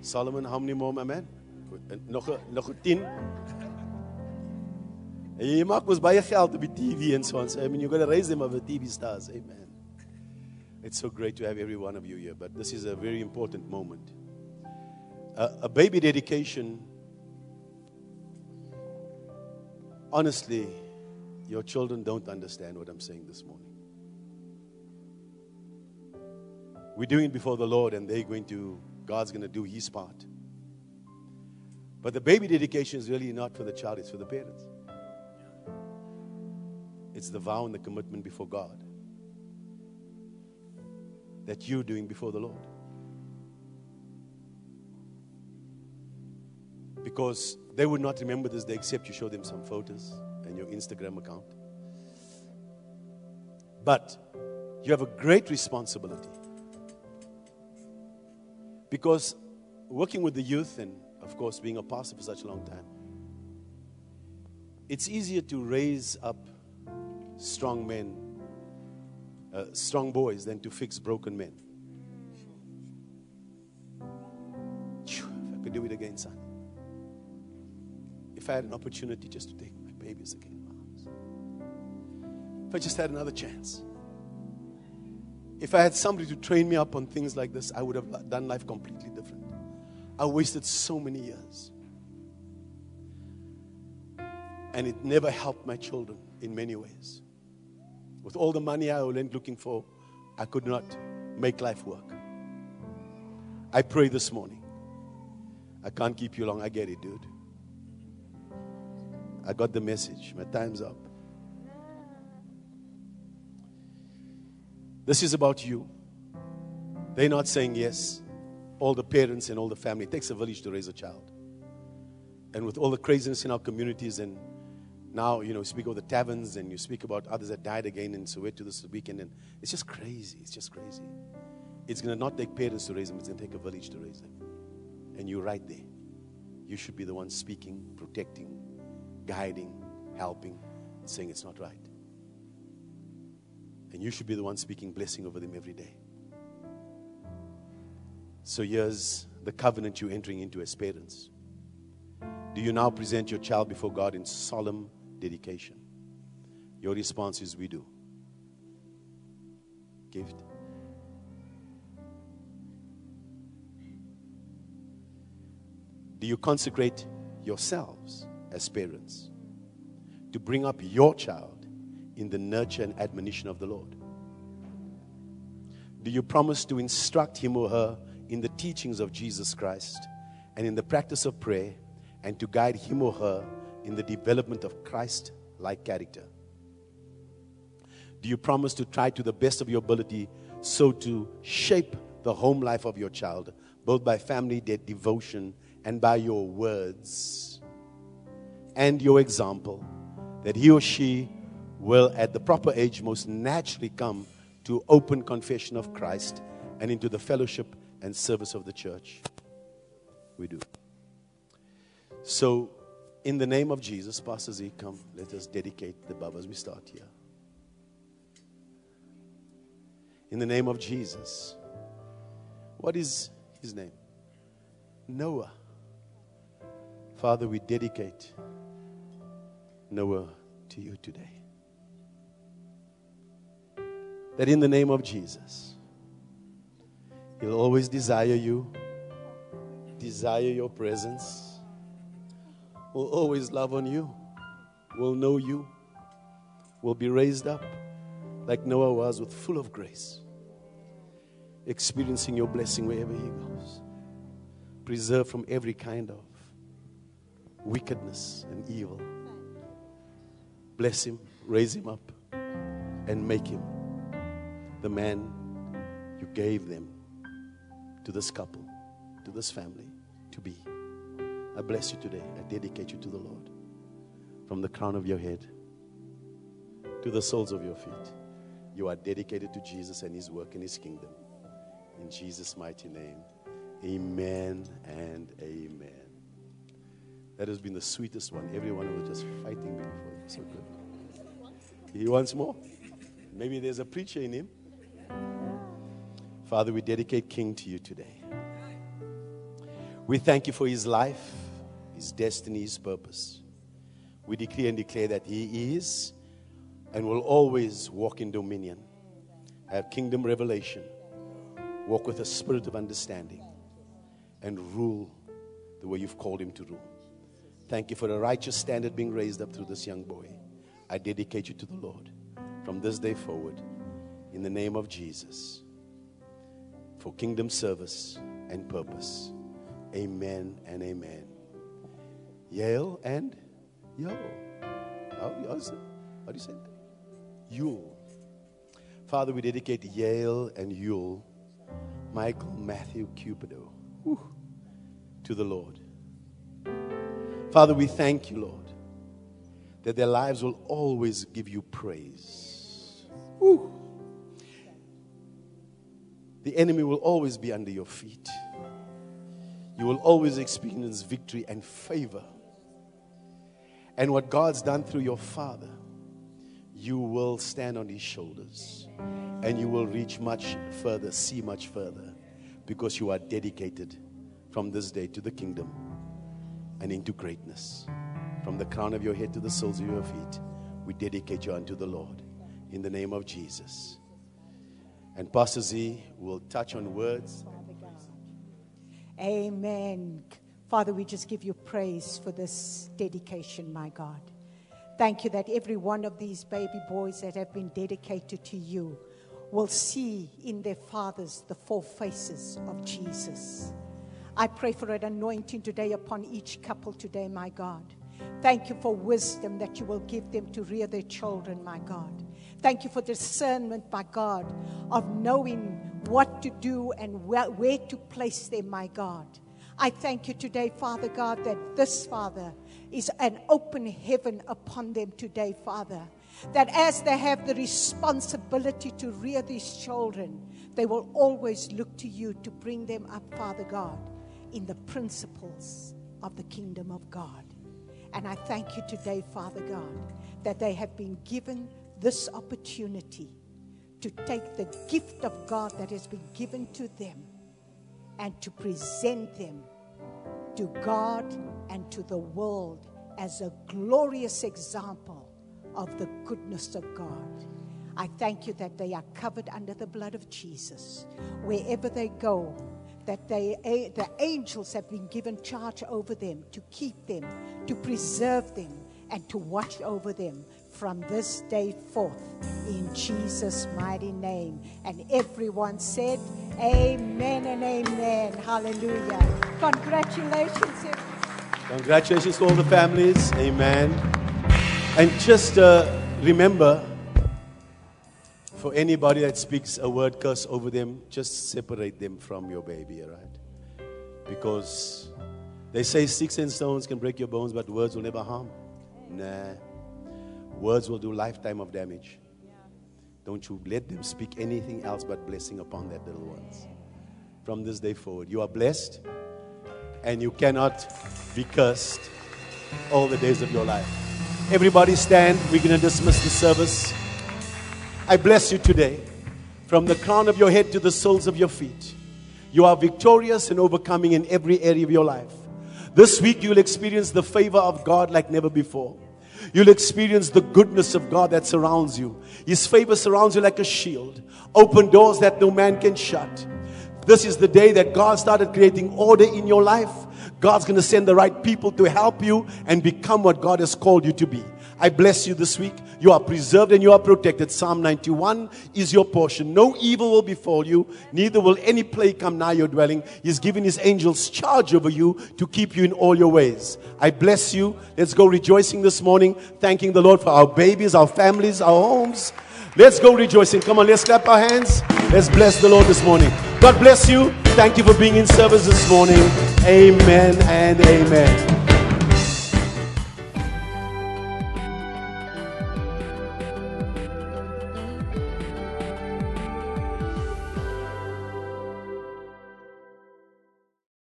Solomon, how many more, my man? Nog, nog 10? En jy maak mos baie geld op die TV en so on. So, I mean, you're going to raise them over TV stars. Amen. It's so great to have every one of you here, but this is a very important moment. Uh, a baby dedication, honestly, your children don't understand what I'm saying this morning. We're doing it before the Lord, and they're going to, God's going to do His part. But the baby dedication is really not for the child, it's for the parents. It's the vow and the commitment before God that you're doing before the Lord. Because they would not remember this day except you show them some photos and your Instagram account. But you have a great responsibility. Because working with the youth and, of course, being a pastor for such a long time, it's easier to raise up strong men, uh, strong boys, than to fix broken men. If I could do it again, son. If I had an opportunity just to take my babies again. If I just had another chance. If I had somebody to train me up on things like this, I would have done life completely different. I wasted so many years. And it never helped my children in many ways. With all the money I went looking for, I could not make life work. I pray this morning. I can't keep you long. I get it, dude. I got the message. My time's up. This is about you. They're not saying yes. All the parents and all the family. It takes a village to raise a child. And with all the craziness in our communities, and now, you know, you speak of the taverns and you speak about others that died again in Soweto this weekend, and it's just crazy. It's just crazy. It's going to not take parents to raise them, it's going to take a village to raise them. And you're right there. You should be the one speaking, protecting, guiding, helping, saying it's not right. And you should be the one speaking blessing over them every day. So here's the covenant you're entering into as parents. Do you now present your child before God in solemn dedication? Your response is we do. Gift. Do you consecrate yourselves as parents to bring up your child in the nurture and admonition of the Lord? Do you promise to instruct him or her in the teachings of Jesus Christ and in the practice of prayer and to guide him or her in the development of Christ like character? Do you promise to try to the best of your ability so to shape the home life of your child, both by family de- devotion and by your words and your example, that he or she will, at the proper age, most naturally come to open confession of Christ and into the fellowship and service of the church? We do. So, in the name of Jesus, Pastor Z, come, let us dedicate the Babas. We start here. In the name of Jesus. What is his name? Noah. Father, we dedicate Noah to you today. That in the name of Jesus, He'll always desire you, desire your presence, will always love on you, will know you, will be raised up like Noah was, with full of grace, experiencing your blessing wherever he goes, preserved from every kind of wickedness and evil. Bless him, raise him up, and make him the man you gave them to this couple, to this family to be. I bless you today. I dedicate you to the Lord. From the crown of your head to the soles of your feet, you are dedicated to Jesus and His work in His kingdom. In Jesus' mighty name, amen and amen. That has been the sweetest one. Everyone was just fighting before. So good. He wants more. Maybe there's a preacher in him. Father, we dedicate King to you today. We thank you for his life, his destiny, his purpose. We decree and declare that he is and will always walk in dominion, have kingdom revelation, walk with a spirit of understanding, and rule the way you've called him to rule. Thank you for the righteous standard being raised up through this young boy. I dedicate you to the Lord from this day forward in the name of Jesus for kingdom service and purpose. Amen and amen. Yale and Yo. How, how do you say that? Yule. Father, we dedicate Yale and Yule, Michael Matthew Cupido, whew, to the Lord. Father, we thank you, Lord, that their lives will always give you praise. Whew. The enemy will always be under your feet. You will always experience victory and favor. And what God's done through your father, you will stand on his shoulders and you will reach much further, see much further, because you are dedicated from this day to the kingdom and into greatness. From the crown of your head to the soles of your feet, we dedicate you unto the Lord in the name of Jesus. And Pastor Z will touch on words. Amen. Father, we just give you praise for this dedication, my God. Thank you that every one of these baby boys that have been dedicated to you will see in their fathers the four faces of Jesus. I pray for an anointing today upon each couple today, my God. Thank you for wisdom that you will give them to rear their children, my God. Thank you for discernment, my God, of knowing what to do and where, where to place them, my God. I thank you today, Father God, that this, Father, is an open heaven upon them today, Father. That as they have the responsibility to rear these children, they will always look to you to bring them up, Father God, in the principles of the kingdom of God. And I thank you today, Father God, that they have been given this opportunity to take the gift of God that has been given to them and to present them to God and to the world as a glorious example of the goodness of God. I thank you that they are covered under the blood of Jesus. Wherever they go, that they, eh, the angels have been given charge over them to keep them, to preserve them, and to watch over them from this day forth in Jesus' mighty name. And everyone said, Amen and amen. Hallelujah. Congratulations. Congratulations to all the families. Amen. And just uh, remember, for anybody that speaks a word curse over them, just separate them from your baby, all right? Because they say sticks and stones can break your bones, but words will never harm. Nah. Words will do lifetime of damage. Don't you let them speak anything else but blessing upon that little ones. From this day forward, you are blessed and you cannot be cursed all the days of your life. Everybody stand. We're going to dismiss the service. I bless you today. From the crown of your head to the soles of your feet, you are victorious and overcoming in every area of your life. This week, you'll experience the favor of God like never before. You'll experience the goodness of God that surrounds you. His favor surrounds you like a shield. Open doors that no man can shut. This is the day that God started creating order in your life. God's going to send the right people to help you and become what God has called you to be. I bless you this week. You are preserved and you are protected. Psalm 91 is your portion. No evil will befall you, neither will any plague come nigh your dwelling. He's given his angels charge over you to keep you in all your ways. I bless you. Let's go rejoicing this morning, thanking the Lord for our babies, our families, our homes. Let's go rejoicing. Come on, let's clap our hands. Let's bless the Lord this morning. God bless you. Thank you for being in service this morning. Amen and amen.